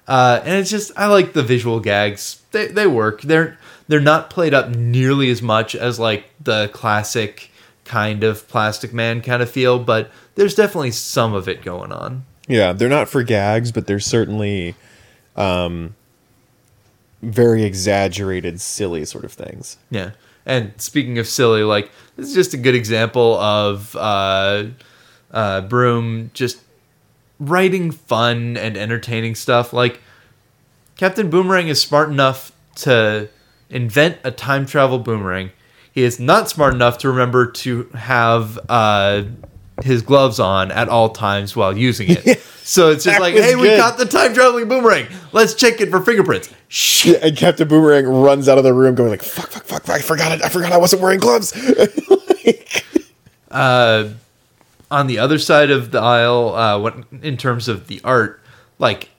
Uh, and it's just I like the visual gags. They they work. They're they're not played up nearly as much as like the classic kind of Plastic Man kind of feel, but there's definitely some of it going on. Yeah, they're not for gags, but they're certainly um, very exaggerated, silly sort of things. Yeah. And speaking of silly, like this is just a good example of uh, uh, Broome just writing fun and entertaining stuff. Like Captain Boomerang is smart enough to invent a time travel boomerang. He is not smart enough to remember to have uh, his gloves on at all times while using it. So it's just That like, hey, we got the time traveling boomerang. Let's check it for fingerprints. Shit. And Captain Boomerang runs out of the room going like, fuck, fuck, fuck, fuck, I forgot it. I forgot I wasn't wearing gloves. uh, on the other side of the aisle, uh, what in terms of the art, like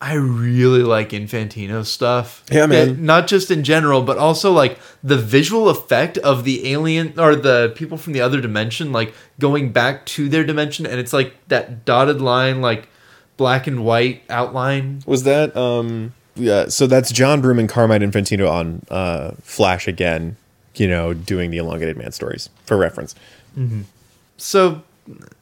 I really like Infantino stuff. Yeah, man. It- not just in general, but also like the visual effect of the alien or the people from the other dimension, like going back to their dimension, and it's like that dotted line, like black and white outline. Was that um yeah, so that's John Broome and Carmine Infantino on uh Flash again, you know, doing the elongated man stories for reference. Mm-hmm. so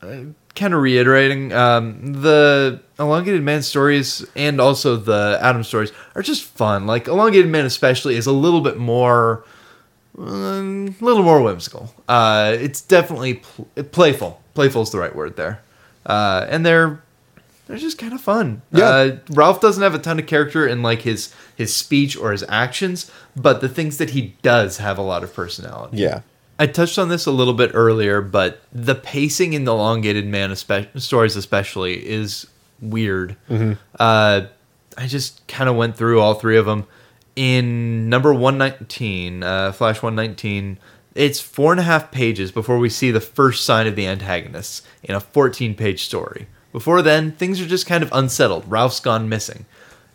uh, kind of reiterating um, the elongated man stories and also the atom stories are just fun. Like elongated man especially is a little bit more um, a little more whimsical. Uh, it's definitely pl- playful. Playful is the right word there. Uh, and they're they're just kind of fun. Yeah. uh, ralph doesn't have a ton of character in like his his speech or his actions but the things that he does have a lot of personality. Yeah. I touched on this a little bit earlier, but the pacing in the elongated man espe- stories, especially, is weird. Uh, I just kind of went through all three of them. In number one nineteen, uh, Flash one nineteen, it's four and a half pages before we see the first sign of the antagonists in a fourteen page story. Before then, things are just kind of unsettled. Ralph's gone missing.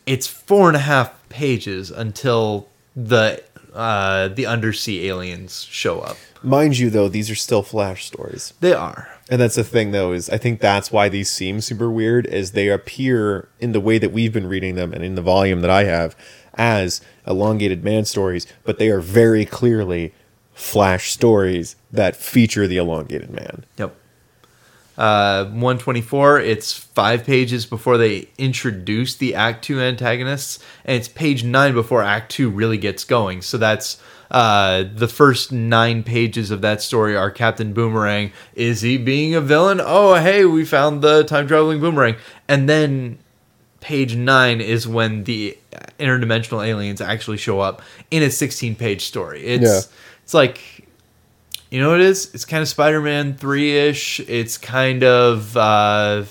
It's four and a half pages until the uh, the undersea aliens show up. Mind you though, these are still Flash stories. They are. And that's the thing though, is I think that's why these seem super weird, is they appear in the way that we've been reading them and in the volume that I have as elongated man stories, but they are very clearly Flash stories that feature the elongated man. Yep. Uh, 124, it's five pages before they introduce the Act 2 antagonists, and it's page 9 before Act 2 really gets going. So that's uh, the first nine pages of that story are Captain Boomerang. Is he being a villain? Oh, hey, we found the time traveling boomerang. And then page 9 is when the interdimensional aliens actually show up in a 16 page story. It's, Yeah. it's like you know what it is? It's kind of Spider-Man three ish. It's kind of uh,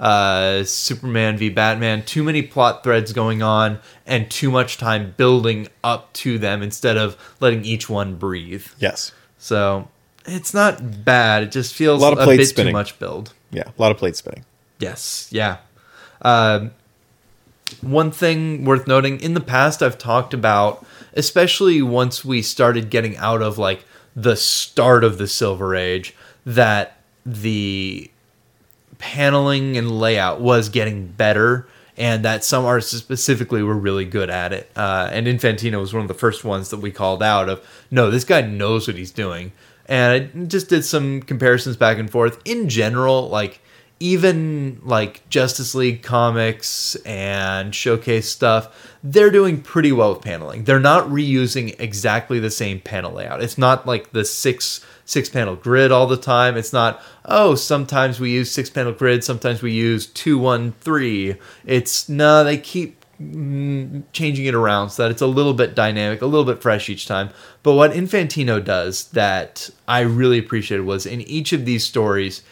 uh, Superman v Batman. Too many plot threads going on, and too much time building up to them instead of letting each one breathe. Yes. So it's not bad. It just feels A lot of a bit spinning. too much build. Yeah. A lot of plate spinning. Yes, yeah. Um, one thing worth noting in the past, I've talked about, especially once we started getting out of like the start of the Silver Age, that the paneling and layout was getting better. And that some artists specifically were really good at it. Uh, and Infantino was one of the first ones that we called out of, no, this guy knows what he's doing. And I just did some comparisons back and forth. In general, like, even like Justice League comics and showcase stuff, they're doing pretty well with paneling. They're not reusing exactly the same panel layout. It's not like the six six panel grid all the time. It's not oh sometimes we use six panel grid, sometimes we use two one three. It's no, they keep mm, changing it around so that it's a little bit dynamic, a little bit fresh each time. But what Infantino does that I really appreciated was in each of these stories,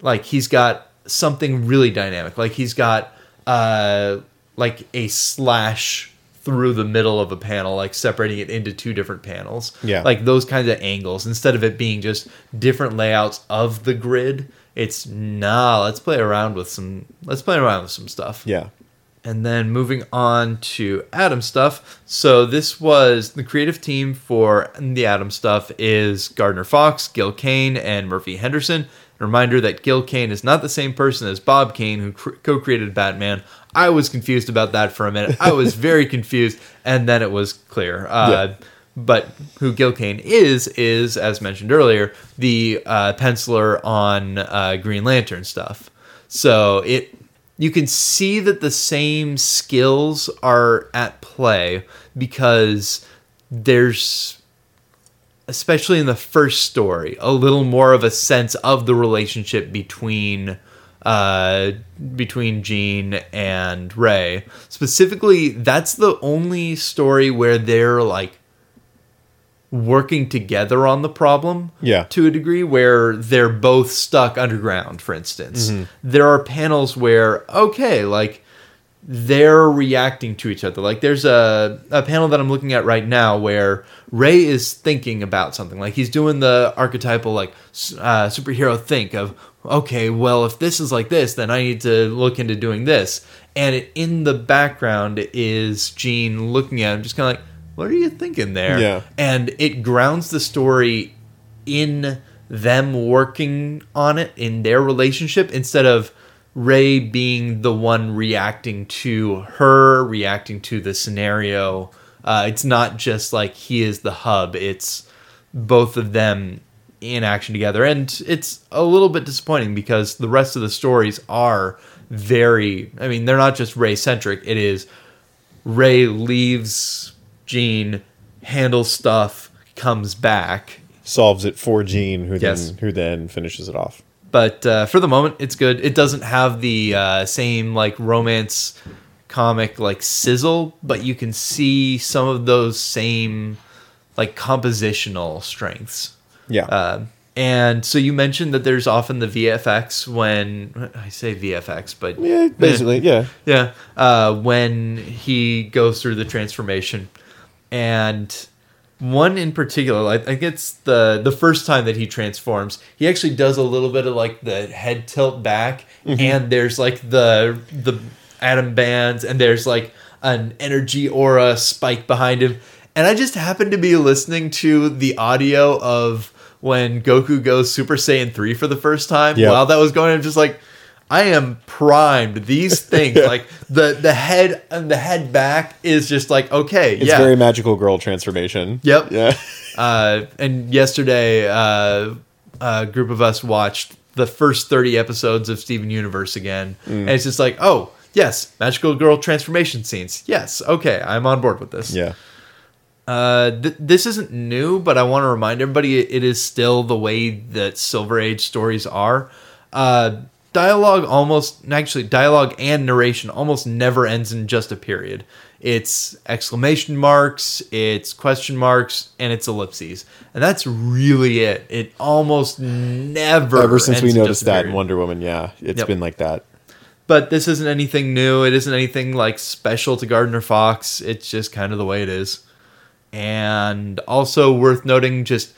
like he's got something really dynamic. Like he's got uh like a slash through the middle of a panel, like separating it into two different panels. Yeah. Like those kinds of angles instead of it being just different layouts of the grid. It's nah, let's play around with some let's play around with some stuff. Yeah. And then moving on to Atom stuff. So this was the creative team for the Atom stuff is Gardner Fox, Gil Kane, and Murphy Anderson. A reminder that Gil Kane is not the same person as Bob Kane, who cr- co-created Batman. I was confused about that for a minute. I was very confused, and then it was clear. Uh, Yeah. But who Gil Kane is is, as mentioned earlier, the uh, penciler on uh, Green Lantern stuff. So it you can see that the same skills are at play because there's especially in the first story a little more of a sense of the relationship between uh, between Jean and Ray. Specifically, that's the only story where they're like working together on the problem Yeah. to a degree where they're both stuck underground for instance there are panels where okay like they're reacting to each other. Like there's a, a panel that i'm looking at right now where ray is thinking about something. Like he's doing the archetypal like uh, superhero think of okay well if this is like this then i need to look into doing this. And it, in the background is Jean looking at him just kind of like what are you thinking there? Yeah. and it grounds the story in them working on it in their relationship instead of Ray being the one reacting to her, reacting to the scenario. Uh, it's not just like he is the hub, it's both of them in action together. And it's a little bit disappointing because the rest of the stories are very, I mean, they're not just Ray centric, it is Ray leaves Jean, handles stuff, comes back. Solves it for Jean, who Yes. then who then finishes it off. But uh, for the moment, it's good. It doesn't have the uh, same like romance comic like sizzle, but you can see some of those same like compositional strengths. Yeah. Uh, and so you mentioned that there's often the VFX when I say VFX, but yeah, basically, yeah. yeah, uh, when he goes through the transformation, and one in particular, I think it's the the first time that he transforms. He actually does a little bit of like the head tilt back, mm-hmm. and there's like the the atom bands, and there's like an energy aura spike behind him. And I just happened to be listening to the audio of when Goku goes Super Saiyan 3 for the first time. Yeah. While that was going, I'm just like, I am primed. These things, like the the head and the head back, is just like okay, It's yeah. very magical girl transformation. Yep. Yeah. uh, and yesterday, uh, a group of us watched the first thirty episodes of Steven Universe again, Mm. and it's just like, oh yes, magical girl transformation scenes. Yes, okay, I'm on board with this. yeah. Uh, th- this isn't new, but I want to remind everybody it is still the way that Silver Age stories are. Uh, dialogue almost, actually, dialogue and narration almost never ends in just a period. It's exclamation marks, it's question marks, and it's ellipses. And that's really it. It almost never. Ever since we noticed that in. Wonder Woman, yeah, it's Yep. been like that. But this isn't anything new. It isn't anything like special to Gardner Fox. It's just kind of the way it is. And also worth noting, just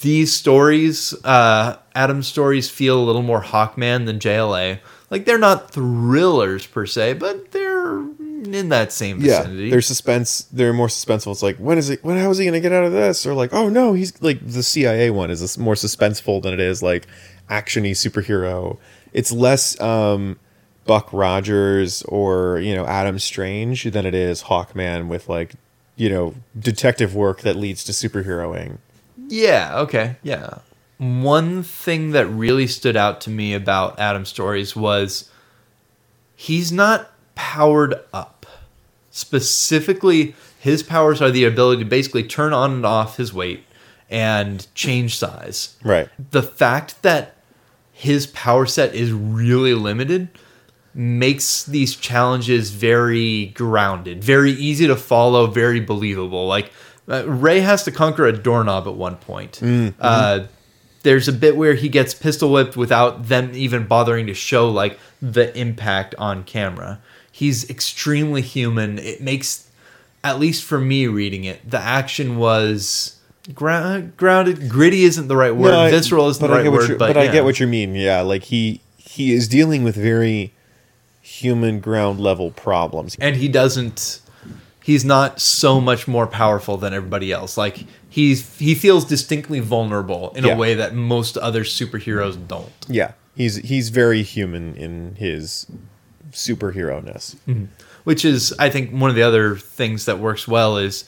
these stories, uh, Atom's stories feel a little more Hawkman than JLA. Like they're not thrillers per se, but they're in that same vicinity. Yeah, there's suspense. They're more suspenseful. It's like when is it? When how is he going to get out of this? Or like, oh no, he's like the CIA one is more suspenseful than it is like actiony superhero. It's less um, Buck Rogers or you know Adam Strange than it is Hawkman with like you know detective work that leads to superheroing. Yeah, okay. Yeah. One thing that really stood out to me about Atom Stories was he's not powered up. Specifically, his powers are the ability to basically turn on and off his weight and change size. Right. The fact that his power set is really limited makes these challenges very grounded, very easy to follow, very believable. Like uh, Ray has to conquer a doorknob at one point. Uh, there's a bit where he gets pistol whipped without them even bothering to show like the impact on camera. He's extremely human. It makes, at least for me reading it, the action was Ground, grounded, gritty isn't the right word. No, Visceral isn't the but I right word. you're- But, I get what you mean. Yeah, like he he is dealing with very human ground level problems. and he doesn't he's not so much more powerful than everybody else like he's he feels distinctly vulnerable in Yeah. a way that most other superheroes don't Yeah, he's he's very human in his superhero ness. which is i think one of the other things that works well is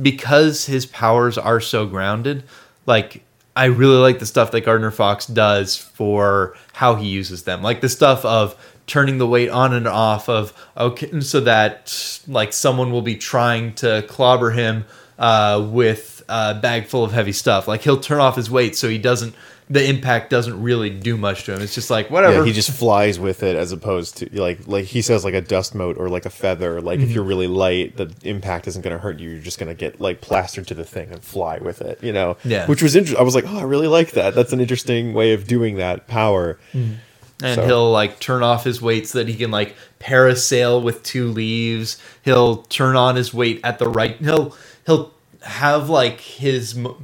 because his powers are so grounded like i really like the stuff that gardner fox does for how he uses them like the stuff of turning the weight on and off of okay so that like someone will be trying to clobber him uh, with a bag full of heavy stuff like he'll turn off his weight so he doesn't the impact doesn't really do much to him it's just like whatever Yeah, he just flies with it as opposed to like like he says like a dust mote or like a feather. Like Mm-hmm. if you're really light, the impact isn't going to hurt you. You're just going to get like plastered to the thing and fly with it. You know. Yeah. Which was interesting. I was like, oh, I really like that. That's an interesting way of doing that power. and So- he'll like turn off his weight so that he can like parasail with two leaves. He'll turn on his weight at the right. He'll he'll have like his mo-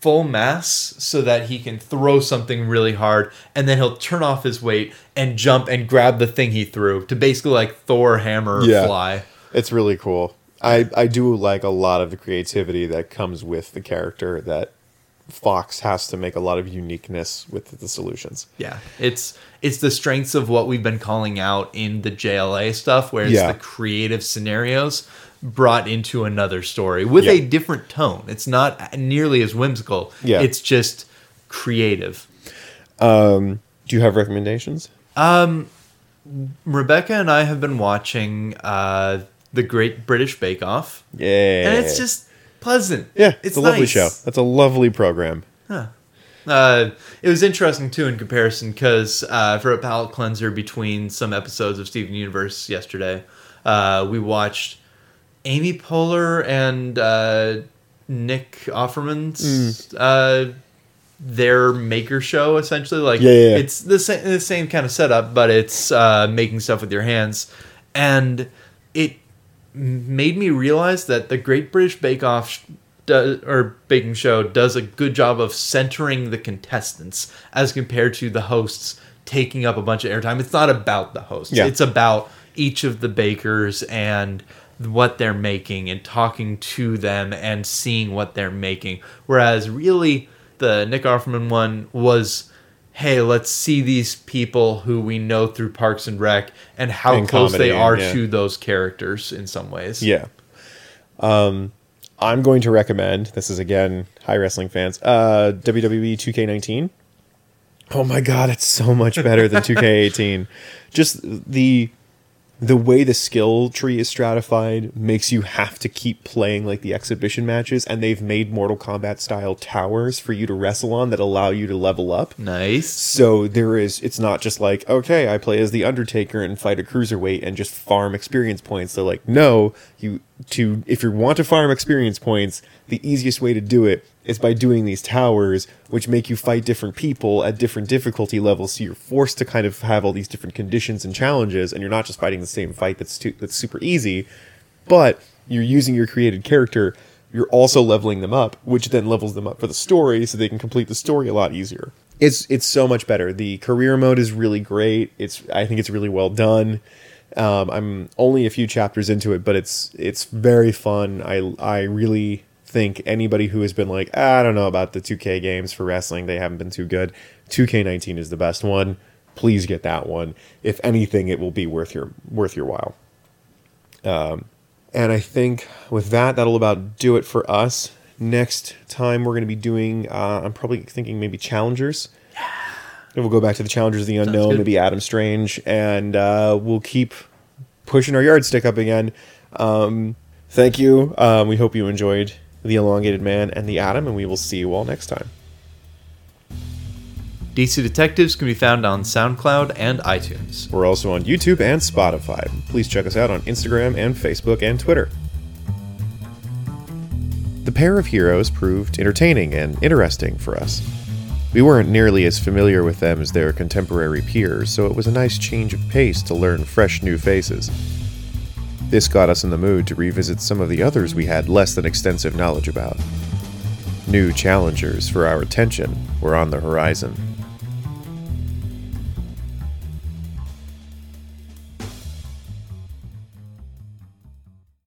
full mass so that he can throw something really hard, and then he'll turn off his weight and jump and grab the thing he threw to basically like Thor hammer Yeah. fly. It's really cool. I I do like a lot of the creativity that comes with the character that Fox has to make a lot of uniqueness with the solutions. Yeah, it's it's the strengths of what we've been calling out in the JLA stuff, where it's Yeah. the creative scenarios brought into another story with Yeah. a different tone. It's not nearly as whimsical. Yeah. it's just creative. Do you have recommendations? Rebecca and I have been watching uh, the Great British Bake Off, Yeah. and it's just pleasant. yeah, it's, a lovely show. That's a lovely program. Uh, it was interesting too in comparison because uh, for a palate cleanser between some episodes of Steven Universe yesterday, uh, we watched Amy Poehler and uh, Nick Offerman's uh, their maker show essentially. Like Yeah, yeah, it's the same the same kind of setup, but it's uh, making stuff with your hands, and it made me realize that the Great British Bake Off does, or baking show does a good job of centering the contestants as compared to the hosts taking up a bunch of airtime. It's not about the hosts. Yeah. It's about each of the bakers and what they're making and talking to them and seeing what they're making. Whereas really the Nick Offerman one was hey, let's see these people who we know through Parks and Rec and how And close comedy, they are yeah. to those characters in some ways. Yeah. Um, I'm going to recommend. This is again, high wrestling fans. Uh, WWE 2K19. Oh my god, it's so much better than 2K18. Just the the way the skill tree is stratified makes you have to keep playing like the exhibition matches, and they've made Mortal Kombat style towers for you to wrestle on that allow you to level up. Nice. So there is it's not just like, okay, I play as the Undertaker and fight a cruiserweight and just farm experience points. They're like, no, you to if you want to farm experience points, the easiest way to do it is by doing these towers, which make you fight different people at different difficulty levels. So you're forced to kind of have all these different conditions and challenges, and you're not just fighting the same fight that's too, that's super easy, but you're using your created character. You're also leveling them up, which then levels them up for the story, so they can complete the story a lot easier. It's it's so much better. The career mode is really great. It's I think it's really well done. Um, I'm only a few chapters into it, but it's it's very fun. I I really think anybody who has been like "Ah, I don't know about the 2K games for wrestling, they haven't been too good. 2K19 is the best one. Please get that one. If anything, it will be worth your worth your while. Um, and I think with that, that'll about do it for us. Next time, we're going to be doing. Uh, I'm probably thinking maybe challengers. And we'll go back to the challengers of the unknown, maybe Adam Strange, and uh, we'll keep pushing our yardstick up again. Um, thank you. Um, we hope you enjoyed the Elongated Man and the Atom, and we will see you all next time. DC Detectives can be found on SoundCloud and iTunes. We're also on YouTube and Spotify. Please check us out on Instagram and Facebook and Twitter. The pair of heroes proved entertaining and interesting for us. We weren't nearly as familiar with them as their contemporary peers, so it was a nice change of pace to learn fresh new faces. This got us in the mood to revisit some of the others we had less than extensive knowledge about. New challengers for our attention were on the horizon.